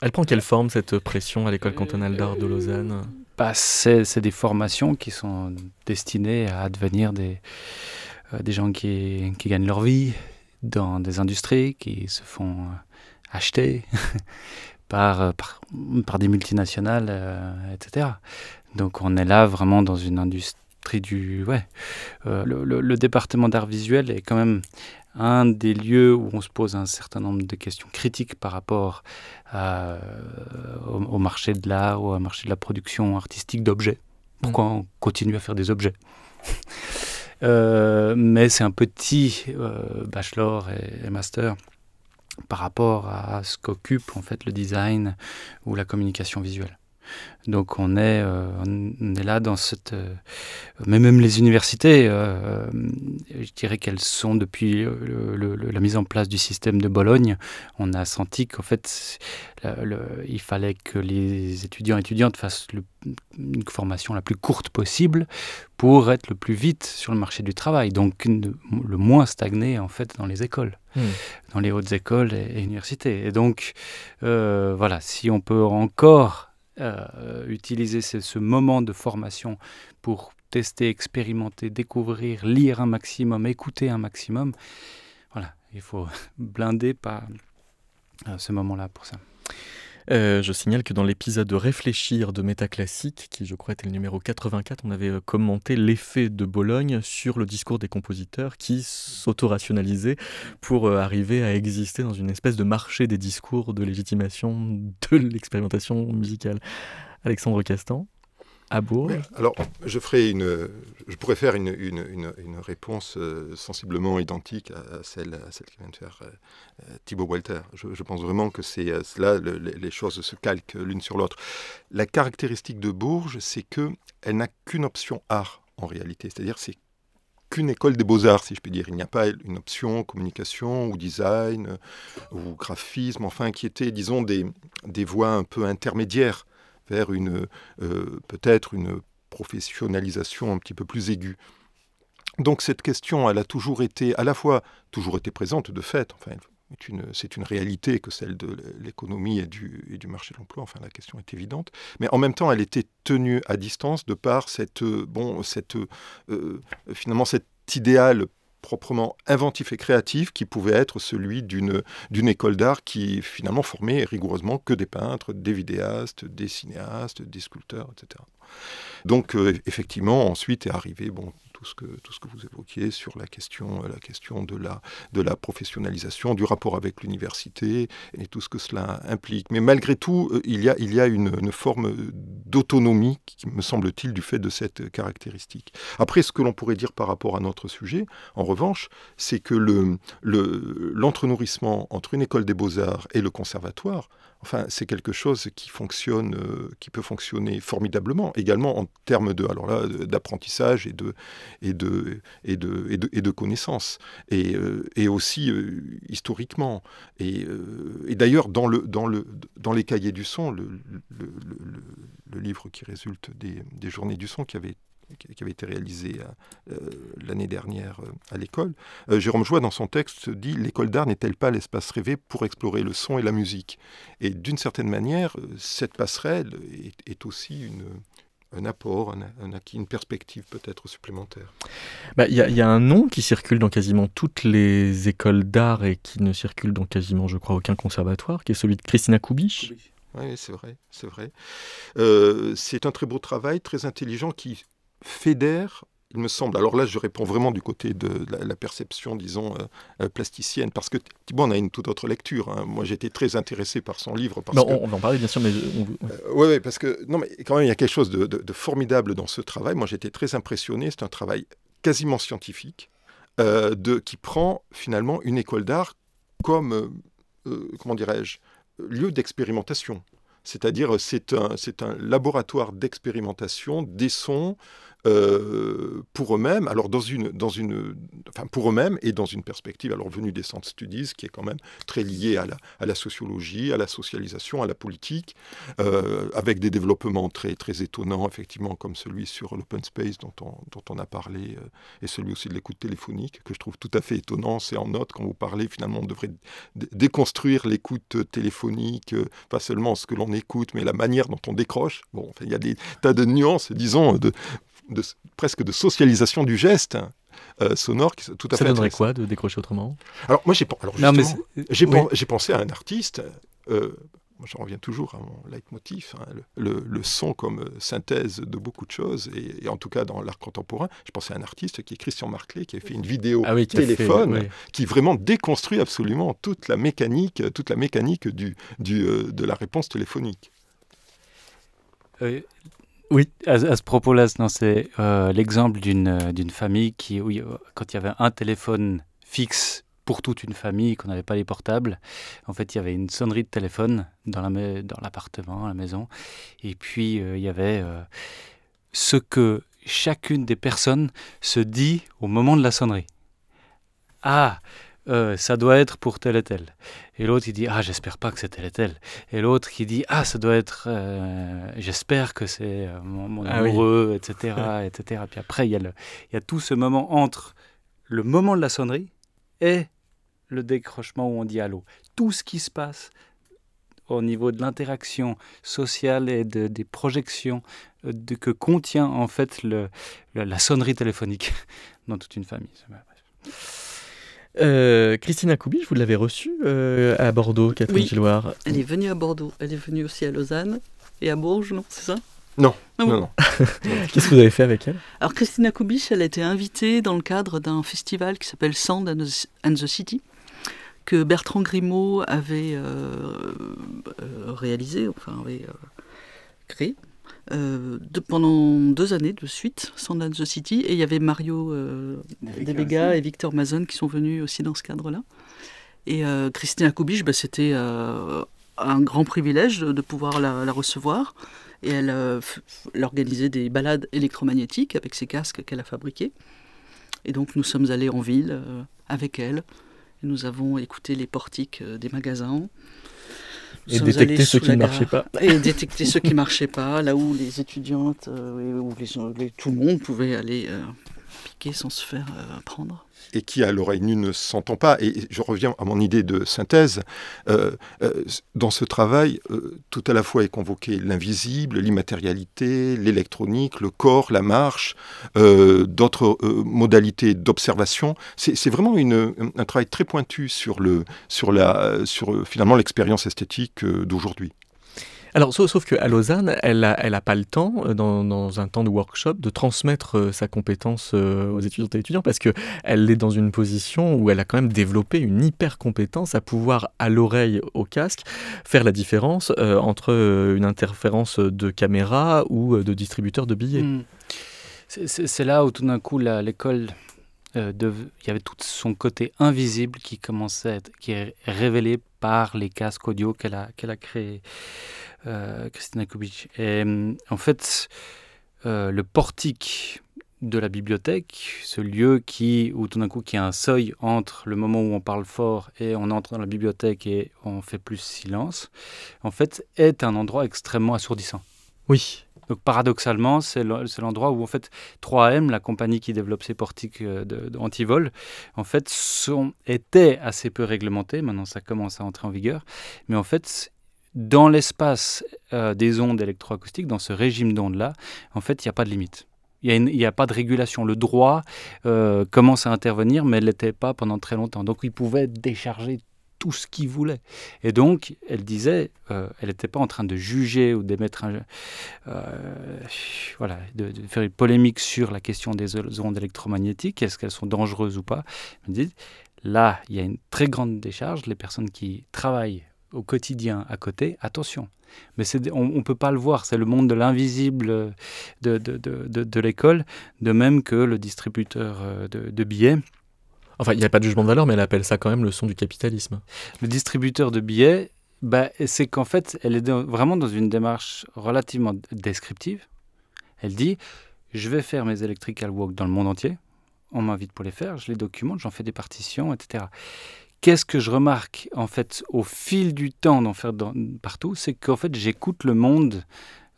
Elle prend quelle forme cette pression à l'école cantonale d'art de Lausanne? Bah, c'est des formations qui sont destinées à devenir des, des gens qui, qui gagnent leur vie dans des industries, qui se font acheter par, euh, par, par des multinationales, euh, etc. Donc on est là vraiment dans une industrie du... Ouais. Euh, le, le- le département d'art visuel est quand même un des lieux où on se pose un certain nombre de questions critiques par rapport à, au, au marché de l'art ou au marché de la production artistique d'objets. Pourquoi on continue à faire des objets? Euh, Mais c'est un petit euh, bachelor et, et master par rapport à ce qu'occupe en fait le design ou la communication visuelle. Donc on est, euh, on est là dans cette... euh, mais même les universités, euh, je dirais qu'elles sont depuis le- le- le- la mise en place du système de Bologne, on a senti qu'en fait, le- il fallait que les étudiants et étudiantes fassent une formation la plus courte possible pour être le plus vite sur le marché du travail, donc le moins stagner en fait dans les écoles, Hmm. dans les hautes écoles et, et universités. Et donc, euh, voilà, si on peut encore euh, utiliser ce, moment de formation pour tester, expérimenter, découvrir, lire un maximum, écouter un maximum, voilà, il faut blinder pas euh, ce moment-là pour ça. Euh, je signale que dans l'épisode de Réfléchir de Métaclassique, qui je crois était le numéro 84, on avait euh, commenté l'effet de Bologne sur le discours des compositeurs qui s'autorationalisaient pour euh, arriver à exister dans une espèce de marché des discours de légitimation de l'expérimentation musicale. Alexandre Castan, alors, je, ferai une, je pourrais faire une, réponse euh, sensiblement identique à, celle, à celle que vient de faire euh, euh, Thibaut Walter. Je, pense vraiment que c'est là, le- les, choses se calquent l'une sur l'autre. La caractéristique de Bourges, c'est qu'elle n'a qu'une option art en réalité. C'est-à-dire c'est qu'une école des beaux-arts, si je puis dire. Il n'y a pas une option communication ou design ou graphisme, enfin, qui étaient, disons, des, des voies un peu intermédiaires vers une, euh, peut-être une professionnalisation un petit peu plus aiguë. Donc cette question, elle a toujours été, à la fois, toujours été présente de fait, enfin, c'est une, réalité que celle de l'économie et du, et du marché de l'emploi, enfin la question est évidente, mais en même temps elle était tenue à distance de par cette, euh, bon, cette, euh, finalement cet idéal proprement inventif et créatif qui pouvait être celui d'une école d'art qui finalement formait rigoureusement que des peintres, des vidéastes, des cinéastes, des sculpteurs, etc. Donc euh, effectivement, ensuite est arrivé bon, tout, ce que, vous évoquiez sur la question, la question de, la, de la professionnalisation, du rapport avec l'université et tout ce que cela implique. Mais malgré tout, euh, il y a, il y a une, forme d'autonomie, me semble-t-il, du fait de cette caractéristique. Après, ce que l'on pourrait dire par rapport à notre sujet, en revanche, c'est que le, le, l'entrenourrissement entre une école des beaux-arts et le conservatoire, enfin, c'est quelque chose qui fonctionne, euh, qui peut fonctionner formidablement, également en termes de, alors là, d'apprentissage et de, et de, et de, et de, et de connaissances, et, euh, et aussi euh, historiquement. Et, et d'ailleurs, dans, le, dans, le, dans les cahiers du son, le, le livre qui résulte des, des, journées du son qui avait qui avait été réalisé euh, l'année dernière euh, à l'école, euh, Jérôme Joie, dans son texte, dit L'école d'art n'est-elle pas l'espace rêvé pour explorer le son et la musique? Et d'une certaine manière, cette passerelle est, est aussi une, un apport, un, un, acquis, une perspective peut-être supplémentaire. Il bah, y, y, a un nom qui circule dans quasiment toutes les écoles d'art et qui ne circule dans quasiment, je crois, aucun conservatoire, qui est celui de Christina Kubich. Oui, c'est vrai, c'est vrai. Euh, c'est un très beau travail, très intelligent, qui fédère, il me semble, alors là je réponds vraiment du côté de la, perception, disons, euh, plasticienne, parce que Thibault on a une toute autre lecture. Hein. Moi j'étais très intéressé par son livre. Parce que, on va en parler bien sûr, mais... oui, ouais, parce que, non mais quand même il y a quelque chose de, de formidable dans ce travail. Moi j'étais très impressionné, c'est un travail quasiment scientifique, de, qui prend finalement une école d'art comme, comment dirais-je, lieu d'expérimentation. C'est-à-dire, c'est un, un laboratoire d'expérimentation des sons, euh, pour eux-mêmes, alors dans une, dans une, enfin pour eux-mêmes et dans une perspective, alors venue des Centres Studies, qui est quand même très liée à la, à la sociologie, à la socialisation, à la politique, euh, avec des développements très, très étonnants, effectivement, comme celui sur l'open space dont on, dont on a parlé, euh, et celui aussi de l'écoute téléphonique, que je trouve tout à fait étonnant. C'est en note, quand vous parlez, finalement, on devrait déconstruire l'écoute téléphonique, pas seulement ce que l'on écoute, mais la manière dont on décroche. Bon, il y a des tas de nuances, disons, de, presque de socialisation du geste. Euh, sonore qui tout à ça donnerait quoi de décrocher autrement? Alors moi j'ai j'ai pensé à un artiste. Euh, moi j'en reviens toujours à mon leitmotiv, hein, le, le, son comme euh, synthèse de beaucoup de choses, et, en tout cas dans l'art contemporain, je pensais à un artiste qui est Christian Marclay, qui a fait une vidéo ah téléphone, qui vraiment déconstruit absolument toute la mécanique, toute la mécanique du, du de la réponse téléphonique. Oui, à, ce propos-là, c'est euh, l'exemple d'une euh, d'une famille qui, oui, euh, quand il y avait un téléphone fixe pour toute une famille, qu'on n'avait pas les portables, en fait, il y avait une sonnerie de téléphone dans l'appartement, dans la maison, et puis il y avait ce que chacune des personnes se dit au moment de la sonnerie. Ah, euh, ça doit être pour tel et tel. Et l'autre, il dit, ah, j'espère pas que c'est tel et tel. Et l'autre, qui dit, ah, ça doit être, euh, j'espère que c'est euh, mon, ah amoureux, etc., etc. Puis après, il y, a il y a tout ce moment entre le moment de la sonnerie et le décrochement où on dit allô. Tout ce qui se passe au niveau de l'interaction sociale et de, des projections de, que contient en fait le, la sonnerie téléphonique dans toute une famille. Euh, Christina Koubiche, vous l'avez reçue euh, à Bordeaux, Catherine oui. Elle est venue à Bordeaux, elle est venue aussi à Lausanne et à Bourges, non C'est ça? Non. Ah non, non. Qu'est-ce que vous avez fait avec elle? Alors Christina Koubiche, elle a été invitée dans le cadre d'un festival qui s'appelle Sound and the City, que Bertrand Grimaud avait euh, réalisé, enfin avait créé. Euh, de, pendant deux années de suite, Sandland the City, et il y avait Mario euh, De Vega et Victor Mazon qui sont venus aussi dans ce cadre-là. Et euh, Christina Kubich, bah, c'était euh, un grand privilège de, pouvoir la, recevoir. Et elle, elle, organisait des balades électromagnétiques avec ses casques qu'elle a fabriqués. Et donc nous sommes allés en ville avec elle. Et nous avons écouté les portiques des magasins. Et détecter ceux qui ne marchaient pas. Et détecter ceux qui ne marchaient pas, là où les étudiantes, euh, où les, tout le monde pouvait aller euh, euh, et qui à l'oreille nue ne s'entend pas. Et je reviens à mon idée de synthèse. Euh, euh, dans ce travail, tout à la fois est convoqué l'invisible, l'immatérialité, l'électronique, le corps, la marche, d'autres modalités d'observation. C'est vraiment un travail très pointu sur, le, sur, la, sur finalement l'expérience esthétique d'aujourd'hui. Alors, sauf, qu'à Lausanne, elle n'a pas le temps, euh, dans, un temps de workshop, de transmettre euh, sa compétence euh, aux étudiantes et étudiants, parce qu'elle est dans une position où elle a quand même développé une hyper compétence à pouvoir, à l'oreille, au casque, faire la différence entre une interférence de caméra ou de distributeur de billets. Hmm. C'est là où tout d'un coup l'école il y avait tout son côté invisible qui commençait, qui est révélé par les casques audio qu'elle a, qu'elle a créés. Euh, Christina Kubich. Et en fait, euh, le portique de la bibliothèque, ce lieu qui, où tout d'un coup, qui a un seuil entre le moment où on parle fort et on entre dans la bibliothèque et on fait plus silence, en fait, est un endroit extrêmement assourdissant. Oui. Donc paradoxalement, c'est l'endroit où en fait 3M, la compagnie qui développe ces portiques euh, anti-vol, en fait sont, était assez peu réglementés. Maintenant, ça commence à entrer en vigueur, mais en fait dans l'espace euh, des ondes électroacoustiques, dans ce régime d'ondes-là, en fait, il n'y a pas de limite. Il n'y a, pas de régulation. Le droit euh, commence à intervenir, mais elle n'était pas pendant très longtemps. Donc, il pouvait décharger tout ce qu'il voulait. Et donc, elle disait, euh, elle n'était pas en train de juger ou d'émettre voilà, de, faire une polémique sur la question des ondes électromagnétiques, est-ce qu'elles sont dangereuses ou pas. Elle dit, là, il y a une très grande décharge. Les personnes qui travaillent au quotidien à côté, attention. Mais on ne peut pas le voir, c'est le monde de l'invisible de, de, de, de l'école, de même que le distributeur de, billets Enfin, il n'y a pas de jugement de valeur, mais elle appelle ça quand même le son du capitalisme. Le distributeur de billets, bah, c'est qu'en fait, elle est vraiment dans une démarche relativement descriptive. Elle dit, je vais faire mes electrical walk dans le monde entier. On m'invite pour les faire, je les documente, j'en fais des partitions, etc. Qu'est-ce que je remarque en fait au fil du temps d'en faire partout C'est qu'en fait, j'écoute le monde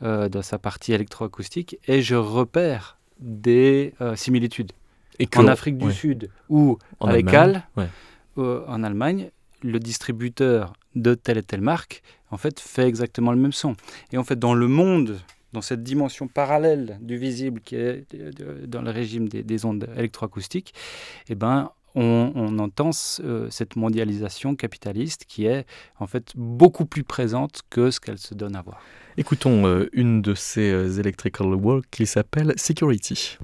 euh, dans sa partie électroacoustique et je repère des euh, similitudes. En Afrique du Sud ou en à l'ECAL, en Allemagne, le distributeur de telle et telle marque, en fait, fait exactement le même son. Et en fait, dans le monde, dans cette dimension parallèle du visible qui est dans le régime des, ondes électroacoustiques, eh ben, on, entend euh, cette mondialisation capitaliste qui est en fait beaucoup plus présente que ce qu'elle se donne à voir. Écoutons euh, une de ces euh, electrical work qui s'appelle Security.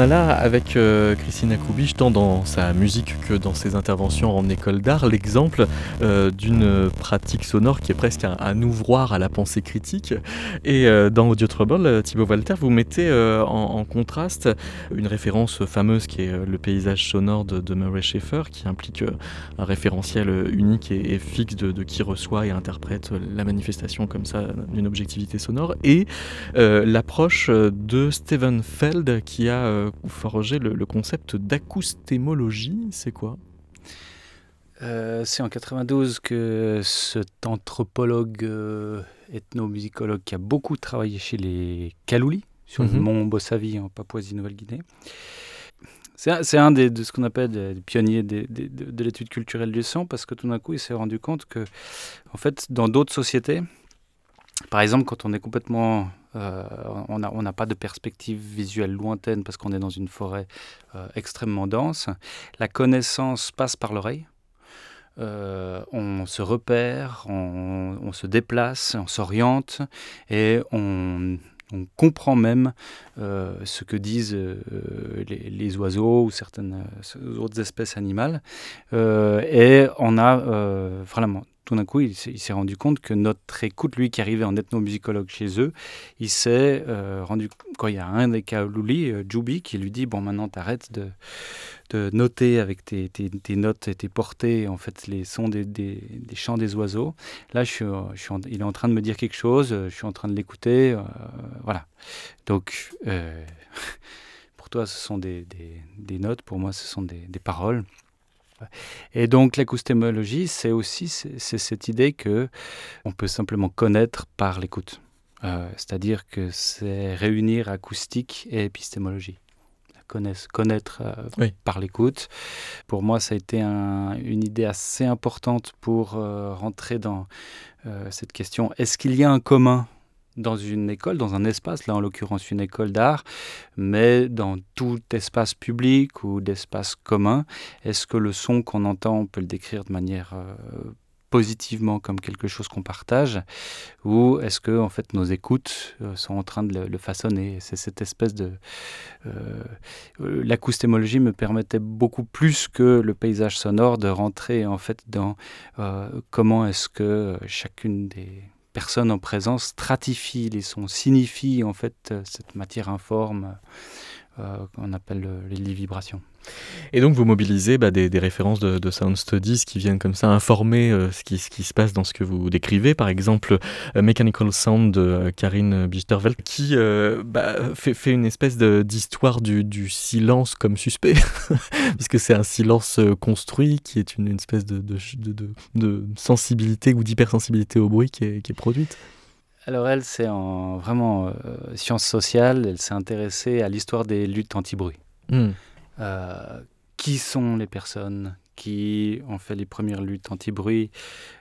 A là, avec euh, Christina Kubich, tant dans sa musique que dans ses interventions en école d'art, l'exemple euh, d'une pratique sonore qui est presque un, ouvroir à la pensée critique. Et euh, dans Audio Trouble, Thibaut Walter, vous mettez en, contraste une référence fameuse qui est le paysage sonore de, Murray Schaeffer, qui implique un référentiel unique et, fixe de, de, qui reçoit et interprète la manifestation comme ça d'une objectivité sonore, et l'approche de Steven Feld qui a euh, forger le, concept d'acoustémologie, c'est quoi? Euh, C'est en 92 que cet anthropologue euh, ethnomusicologue qui a beaucoup travaillé chez les Kaluli, sur le mhm. mont Bossavi en Papouasie-Nouvelle-Guinée. C'est un, des, de ce qu'on appelle des, pionniers de, de l'étude culturelle du son, parce que tout d'un coup, il s'est rendu compte que, en fait, dans d'autres sociétés, par exemple, quand on est complètement euh, on n'a pas de perspective visuelle lointaine parce qu'on est dans une forêt euh, extrêmement dense. La connaissance passe par l'oreille. Euh, on se repère, on, se déplace, on s'oriente et on, comprend même ce que disent les, oiseaux ou certaines autres espèces animales. et on a vraiment tout d'un coup, il, s'est rendu compte que notre écoute, lui qui arrivait en ethnomusicologue chez eux, il s'est euh, rendu quand il y a un des Kaoluli, euh, qui lui dit Bon, maintenant, t'arrêtes de, noter avec tes, tes, notes et tes portées, en fait, les sons des, chants des oiseaux. Là, je suis il est en train de me dire quelque chose, je suis en train de l'écouter. Euh, voilà. Donc, pour toi, ce sont des, notes, pour moi, ce sont des, paroles. Et donc l'acoustémologie, c'est aussi c'est cette idée que on peut simplement connaître par l'écoute. Euh, c'est-à-dire que c'est réunir acoustique et épistémologie. Connaître, connaître euh, par l'écoute. Pour moi, ça a été une idée assez importante pour euh, rentrer dans cette question. Est-ce qu'il y a un commun? Dans une école, dans un espace, là en l'occurrence une école d'art, mais dans tout espace public ou d'espace commun, est-ce que le son qu'on entend, on peut le décrire de manière euh, positivement comme quelque chose qu'on partage, ou est-ce que en fait nos écoutes euh, sont en train de le, façonner? C'est cette espèce de euh, l'acoustémologie me permettait beaucoup plus que le paysage sonore de rentrer en fait dans comment est-ce que chacune des personne en présence stratifie les sons, signifie en fait euh, cette matière informe qu'on appelle les vibrations. Et donc vous mobilisez bah, des, références de, sound studies qui viennent comme ça informer ce, qui, ce, qui, se passe dans ce que vous décrivez. Par exemple, Mechanical Sound de Karine Bichterveld qui bah, fait, une espèce d'histoire du, silence comme suspect, puisque c'est un silence construit qui est une, espèce de, sensibilité ou d'hypersensibilité au bruit qui est produite. Alors elle, c'est en vraiment euh, sciences sociales, elle s'est intéressée à l'histoire des luttes anti-bruit. Hmm. Euh, qui sont les personnes qui ont fait les premières luttes anti-bruit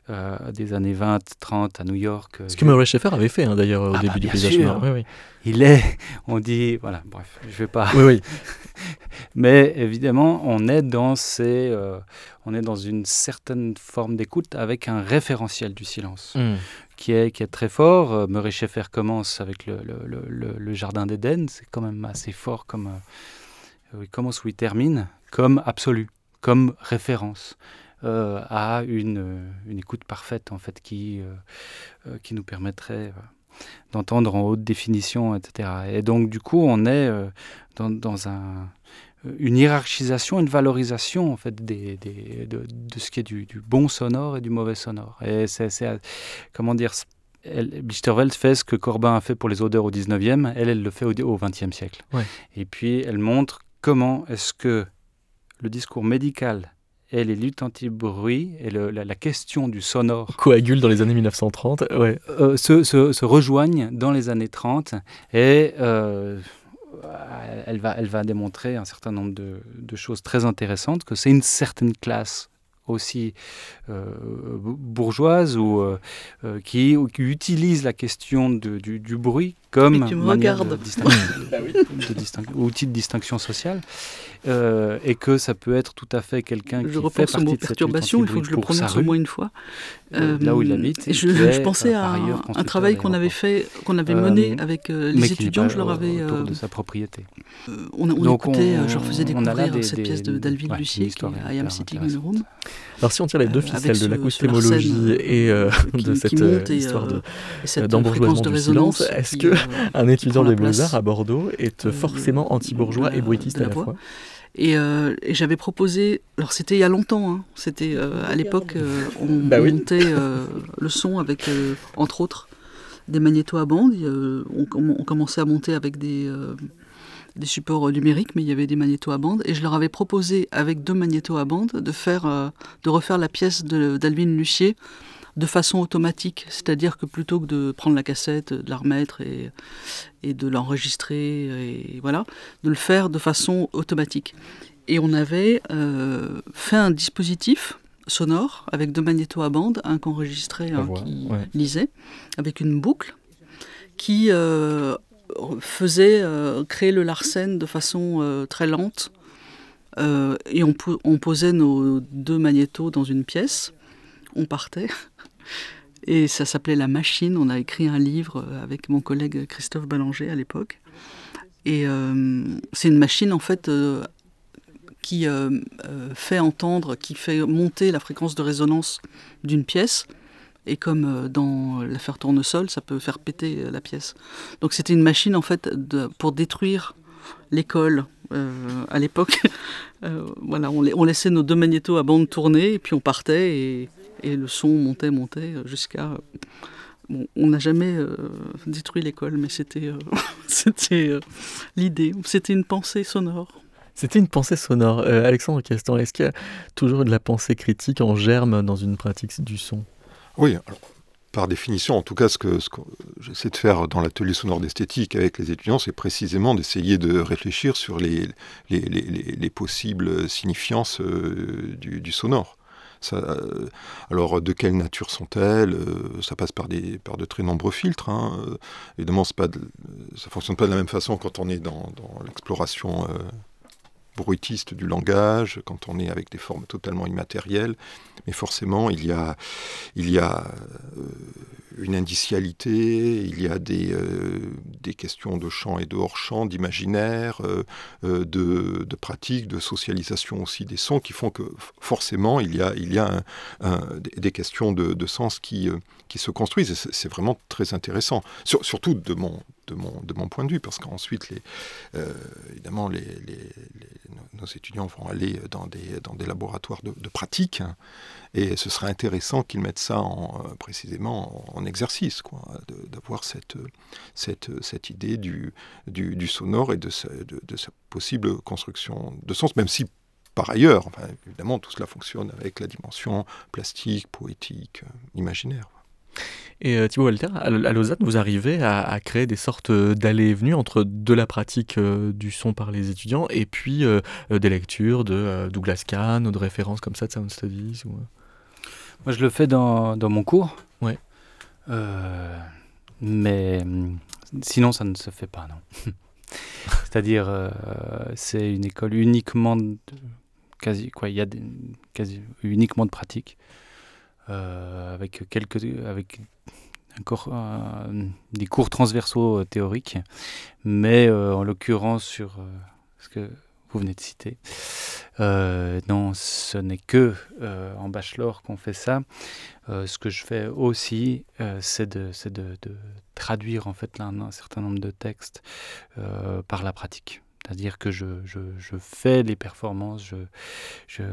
euh, des années 20, 30 à New York. Ce que Murray Schaeffer avait fait hein, d'ailleurs au ah début bah, du paysage noir. Oui, oui. Il est, on dit, voilà, bref, je vais pas. Oui, oui. Mais évidemment, on est dans ces, on est dans une certaine forme d'écoute avec un référentiel du silence. Hmm qui est, très fort. Euh, Murray Schaeffer commence avec le, Jardin d'Éden, c'est quand même assez fort comme... Euh, il commence où il termine, comme absolu, comme référence. Euh, à une, écoute parfaite en fait qui, qui nous permettrait d'entendre en haute définition, etc. Et donc du coup on est dans un, une hiérarchisation, une valorisation en fait des, des, de, de, ce qui est du, du, bon sonore et du mauvais sonore. Et c'est, comment dire, elle, fait ce que Corbin a fait pour les odeurs au 19e, elle, elle le fait au, au 20e siècle. Et puis elle montre comment est-ce que le discours médical et les luttes anti-bruit et le, la, question du sonore coagule dans les années 1930 ouais. Euh, se, se, se, rejoignent dans les années 30 et euh, elle va, elle va démontrer un certain nombre de, choses très intéressantes, que c'est une certaine classe aussi euh, bourgeoise ou euh, euh, qui, qui, utilise la question du, bruit comme manière de, distinction, outil de distinction sociale et que ça peut être tout à fait quelqu'un qui fait partie mot de perturbation, il faut que je le prononce au moins une fois. là où il habite. Je, je, pensais à un, travail qu'on avait fait, qu'on avait mené avec les étudiants, je leur avais autour de sa propriété. on, on écoutait, je leur faisais découvrir cette pièce d'Alvin Lucier, qui est I Am Sitting in a Room. Alors si on tire les deux ficelles de l'acoustémologie et de cette histoire d'embourgeoisement du silence, est-ce que un étudiant des Beaux-Arts à Bordeaux est euh, forcément anti-bourgeois et bruitiste à la fois. Et, euh, et j'avais proposé, alors c'était il y a longtemps, hein, c'était euh, à l'époque, on bah montait le son avec, entre autres, des magnétos à bande. On, on, commençait à monter avec des, des supports numériques, mais il y avait des magnétos à bande. Et je leur avais proposé, avec deux magnétos à bande, de, faire, de refaire la pièce d'Alvin Lucier de façon automatique, c'est-à-dire que plutôt que de prendre la cassette, de la remettre et, et de l'enregistrer, et voilà, de le faire de façon automatique. Et on avait euh, fait un dispositif sonore avec deux magnétos à bande, un qu'enregistrait, un qui lisait, avec une boucle qui euh, faisait euh, créer le larsen de façon très lente. et on, posait nos deux magnétos dans une pièce on partait et ça s'appelait La Machine. On a écrit un livre avec mon collègue Christophe Ballanger à l'époque. Et euh, c'est une machine en fait euh, qui euh, fait entendre, qui fait monter la fréquence de résonance d'une pièce. Et comme dans l'affaire Tournesol, ça peut faire péter la pièce. Donc c'était une machine en fait pour détruire l'école. à l'époque, voilà, on, laissait nos deux magnétos à bande tourner et puis on partait et le son montait, montait jusqu'à. Bon, on n'a jamais euh, détruit l'école, mais c'était euh, c'était euh, l'idée. C'était une pensée sonore. C'était une pensée sonore. Alexandre Castan, est-ce qu'il y a toujours de la pensée critique en germe dans une pratique du son? Oui, par définition, en tout cas, ce que, j'essaie de faire dans l'atelier sonore d'esthétique avec les étudiants, c'est précisément d'essayer de réfléchir sur les, les, les, les possibles signifiances du, du, sonore. Euh, alors, de quelle nature sont-elles euh, Ça passe par, des, par de très nombreux filtres. Hein. Euh, évidemment, pas ça ne fonctionne pas de la même façon quand on est dans, l'exploration bruitiste du langage, quand on est avec des formes totalement immatérielles. Mais forcément, il y a, il y a une indicialité, il y a des, euh, questions de chant et de hors-champ, d'imaginaire, euh, euh, de, pratique, de socialisation aussi des sons qui font que forcément il y a, des questions de, sens qui, se construisent. C'est vraiment très intéressant, surtout de mon, point de vue, parce qu'ensuite, évidemment, nos, étudiants vont aller dans des, dans des laboratoires de, pratique, hein, et ce serait intéressant qu'ils mettent ça en, précisément en, exercice, d'avoir cette, cette, cette idée du, sonore et de sa, possible construction de sens, même si par ailleurs, évidemment, tout cela fonctionne avec la dimension plastique, poétique, euh, imaginaire. Et euh, Thibaut Walter, à, Lausanne, vous arrivez à, créer des sortes d'allées et venues entre de la pratique euh, du son par les étudiants et puis des lectures de Douglas Kahn ou de références comme ça de Sound Studies Moi, je le fais dans, dans mon cours. Ouais. mais sinon, ça ne se fait pas, non. C'est-à-dire, c'est une école uniquement de, quasi, quoi, il y a quasi, uniquement de pratique, euh, avec quelques, avec encore des cours transversaux euh, théoriques, mais euh, en l'occurrence sur ce que vous venez de citer. non, ce n'est que en bachelor qu'on fait ça. ce que je fais aussi, c'est de, de, de, traduire en fait un, un certain nombre de textes par la pratique. C'est-à-dire que je, je, je, fais les performances je, je,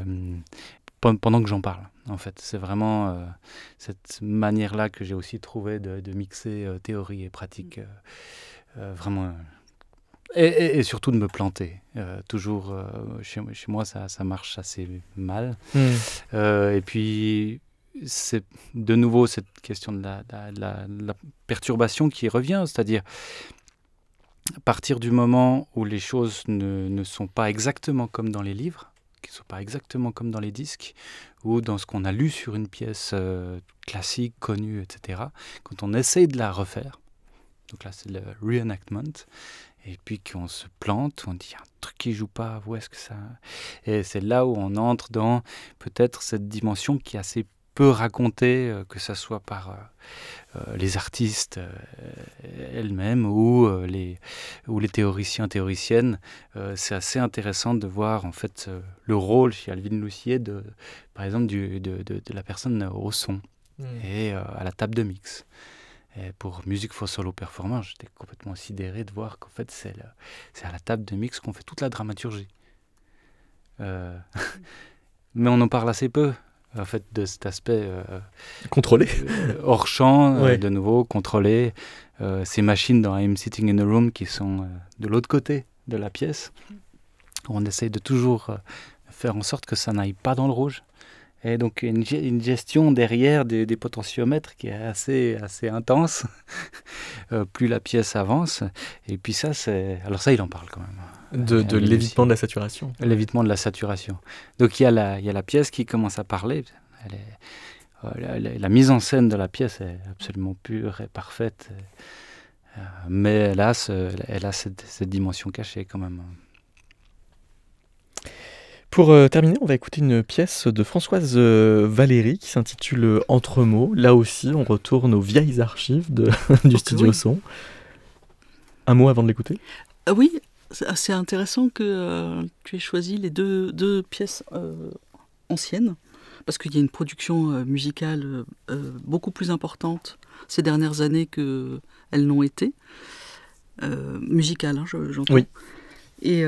pendant que j'en parle. En fait, c'est vraiment euh, cette manière-là que j'ai aussi trouvé de, de mixer euh, théorie et pratique. Euh, vraiment. Et, et, surtout de me planter. toujours, chez, chez, moi, ça, ça, marche assez mal. Hmm. et puis, c'est de nouveau cette question de la, la, la perturbation qui revient, c'est-à-dire à partir du moment où les choses ne, ne sont pas exactement comme dans les livres, qui ne sont pas exactement comme dans les disques, ou dans ce qu'on a lu sur une pièce euh, classique, connue, etc., quand on essaye de la refaire, donc là c'est le reenactment, et puis qu'on se plante, on dit un truc qui joue pas, où est-ce que ça... Et c'est là où on entre dans peut-être cette dimension qui est assez peu raconter, euh, que ce soit par euh, euh, les artistes elles-mêmes ou, les, ou les théoriciens, théoriciennes. c'est assez intéressant de voir en fait le rôle chez Alvin Lucier, de, par exemple, du, de, de, la personne au son mmh. et à la table de mix. Et pour Music for Solo Performance, j'étais complètement sidéré de voir qu'en fait, c'est à la table de mix qu'on fait toute la dramaturgie. Mais on en parle assez peu en fait, de cet aspect euh, contrôlé, euh, hors champ, euh, de nouveau contrôlé. ces machines dans I'm Sitting in a Room qui sont de l'autre côté de la pièce. On essaye de toujours faire en sorte que ça n'aille pas dans le rouge. Et donc une, une gestion derrière des, des, potentiomètres qui est assez, assez intense, plus la pièce avance. Et puis ça, c'est... Alors ça, il en parle quand même. De, l'évitement de la saturation. L'évitement de la saturation. Donc il y, a la, il y a la pièce qui commence à parler. Elle est, euh, la, mise en scène de la pièce est absolument pure et parfaite. Euh, mais elle a, elle a cette, cette, dimension cachée quand même. Pour euh, terminer, on va écouter une pièce de Françoise Valéry qui s'intitule Entre mots. Là aussi, on retourne aux vieilles archives de, du studio son. Un mot avant de l'écouter? Oui, c'est intéressant que euh, tu aies choisi les deux, deux pièces euh, anciennes, parce qu'il y a une production euh, musicale beaucoup plus importante ces dernières années qu'elles n'ont été. musicale, hein, j'entends. Oui. Et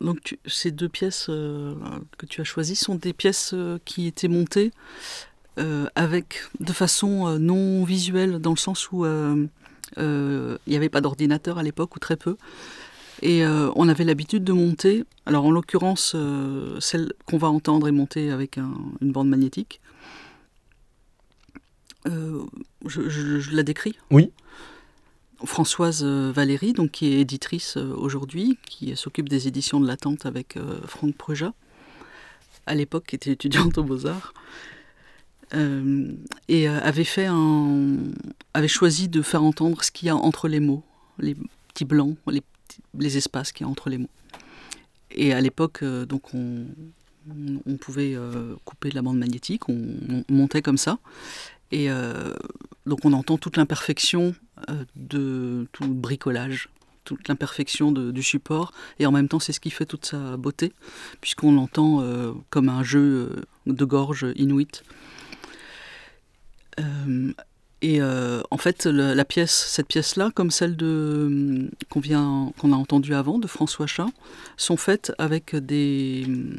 donc ces deux pièces que tu as choisies sont des pièces qui étaient montées avec de façon non visuelle, dans le sens où il n'y avait pas d'ordinateur à l'époque, ou très peu. Et euh, on avait l'habitude de monter, alors en l'occurrence, euh, celle qu'on va entendre est montée avec une bande magnétique. Euh, je, la décris? Oui. Françoise Valéry, donc, qui est éditrice aujourd'hui, qui s'occupe des éditions de l'attente avec Franck Preja, à l'époque qui était étudiante aux Beaux-Arts. et avait choisi de faire entendre ce qu'il y a entre les mots, les petits blancs, les espaces qu'il y a entre les mots. Et à l'époque, euh, donc on, on, pouvait euh, couper de la bande magnétique, on, montait comme ça. Et euh, donc on entend toute l'imperfection de tout le bricolage, toute l'imperfection du support. Et en même temps, c'est ce qui fait toute sa beauté, puisqu'on l'entend comme un jeu de gorge inuit. Et euh, en fait, pièce, cette pièce-là, comme celle hum, qu'on a entendue avant de François Chat, sont faites avec des hum,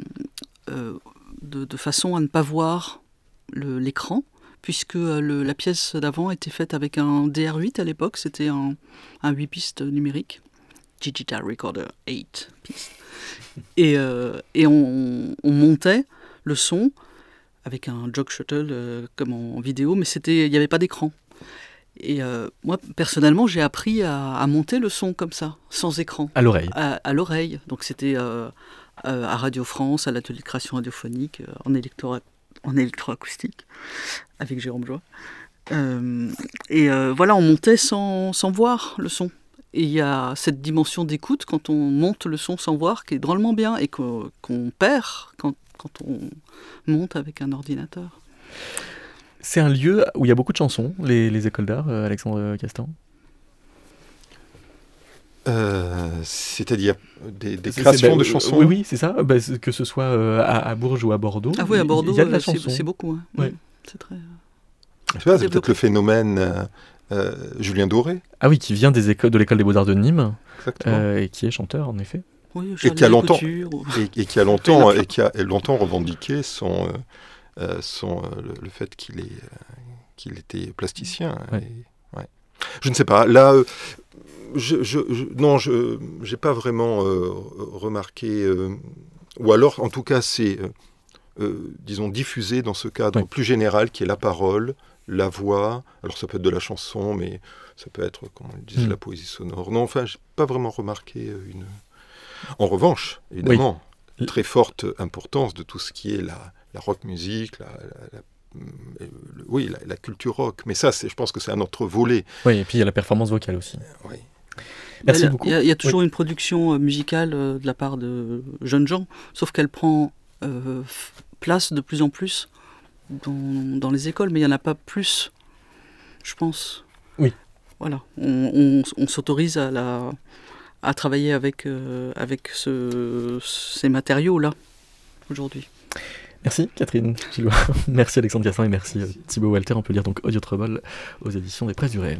euh, de, façon à ne pas voir l'écran, puisque euh, le- la pièce d'avant était faite avec un DR8 à l'époque, c'était un, un 8 pistes numérique, Digital Recorder 8 pistes, et, euh, et on, on montait le son avec un jog shuttle euh, comme en vidéo, mais c'était il n'y avait pas d'écran. Et euh, moi, personnellement, j'ai appris à, à monter le son comme ça, sans écran, À l'oreille. à, à l'oreille. Donc c'était à Radio France, à l'atelier de création radiophonique, en, électro en électroacoustique, avec Jérôme Joie. Euh, et euh, voilà, on montait sans, sans voir le son. Et il y a cette dimension d'écoute quand on monte le son sans voir qui est drôlement bien et qu'on perd quand, quand on monte avec un ordinateur. C'est un lieu où il y a beaucoup de chansons, les, les écoles d'art, euh, Alexandre Castan? Euh, C'est-à-dire des, des créations de bah, chansons. Oui, oui, c'est ça. Bah, c'est- que ce soit euh, à, à Bourges ou à Bordeaux. Ah oui, à Bordeaux, il y a de la euh, c'est chanson. c'est beaucoup. hein. Ouais. C'est très... Je sais pas, c'est peut-être le phénomène euh, euh, Julien Doré, Ah oui, qui vient des écoles de l'école des beaux-arts de Nîmes exactement. euh, et qui est chanteur en effet. Oui, qui a longtemps- Couture, ou- et, et qui a longtemps et qui a longtemps revendiqué son, euh, euh, son euh, le, le fait qu'il est euh, qu'il était plasticien. Ouais. Et- ouais. Je ne sais pas. Là, euh, je, je, je- non, je j'ai pas vraiment euh, remarqué. euh, ou alors, en tout cas, c'est euh, disons diffusé dans ce cadre plus général qui est la parole, la voix. Alors, ça peut être de la chanson, mais ça peut être, comme on le disait, Mm. la poésie sonore. Non, enfin, j'ai pas vraiment remarqué une. En revanche, évidemment, Oui. très forte importance de tout ce qui est la, la rock musique, la, la- la- le- oui, la, la culture rock. Mais ça, c'est, je pense que c'est un autre volet. Oui, et puis il y a la performance vocale aussi. Oui. Merci Il y a- beaucoup. Il y a, il y a toujours une production euh, musicale euh, de la part de jeunes gens, sauf qu'elle prend euh, place de plus en plus dans, dans les écoles, mais il n'y en a pas plus, je pense. Oui. Voilà, on, on- on s'autorise à, la, à travailler avec, euh, avec ce- ces matériaux-là aujourd'hui. Merci Catherine Gillois. merci Alexandre Cassin et merci euh, Thibaut Walter. On peut lire donc Audio Trouble aux éditions des Presses du Réel.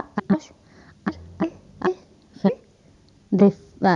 de va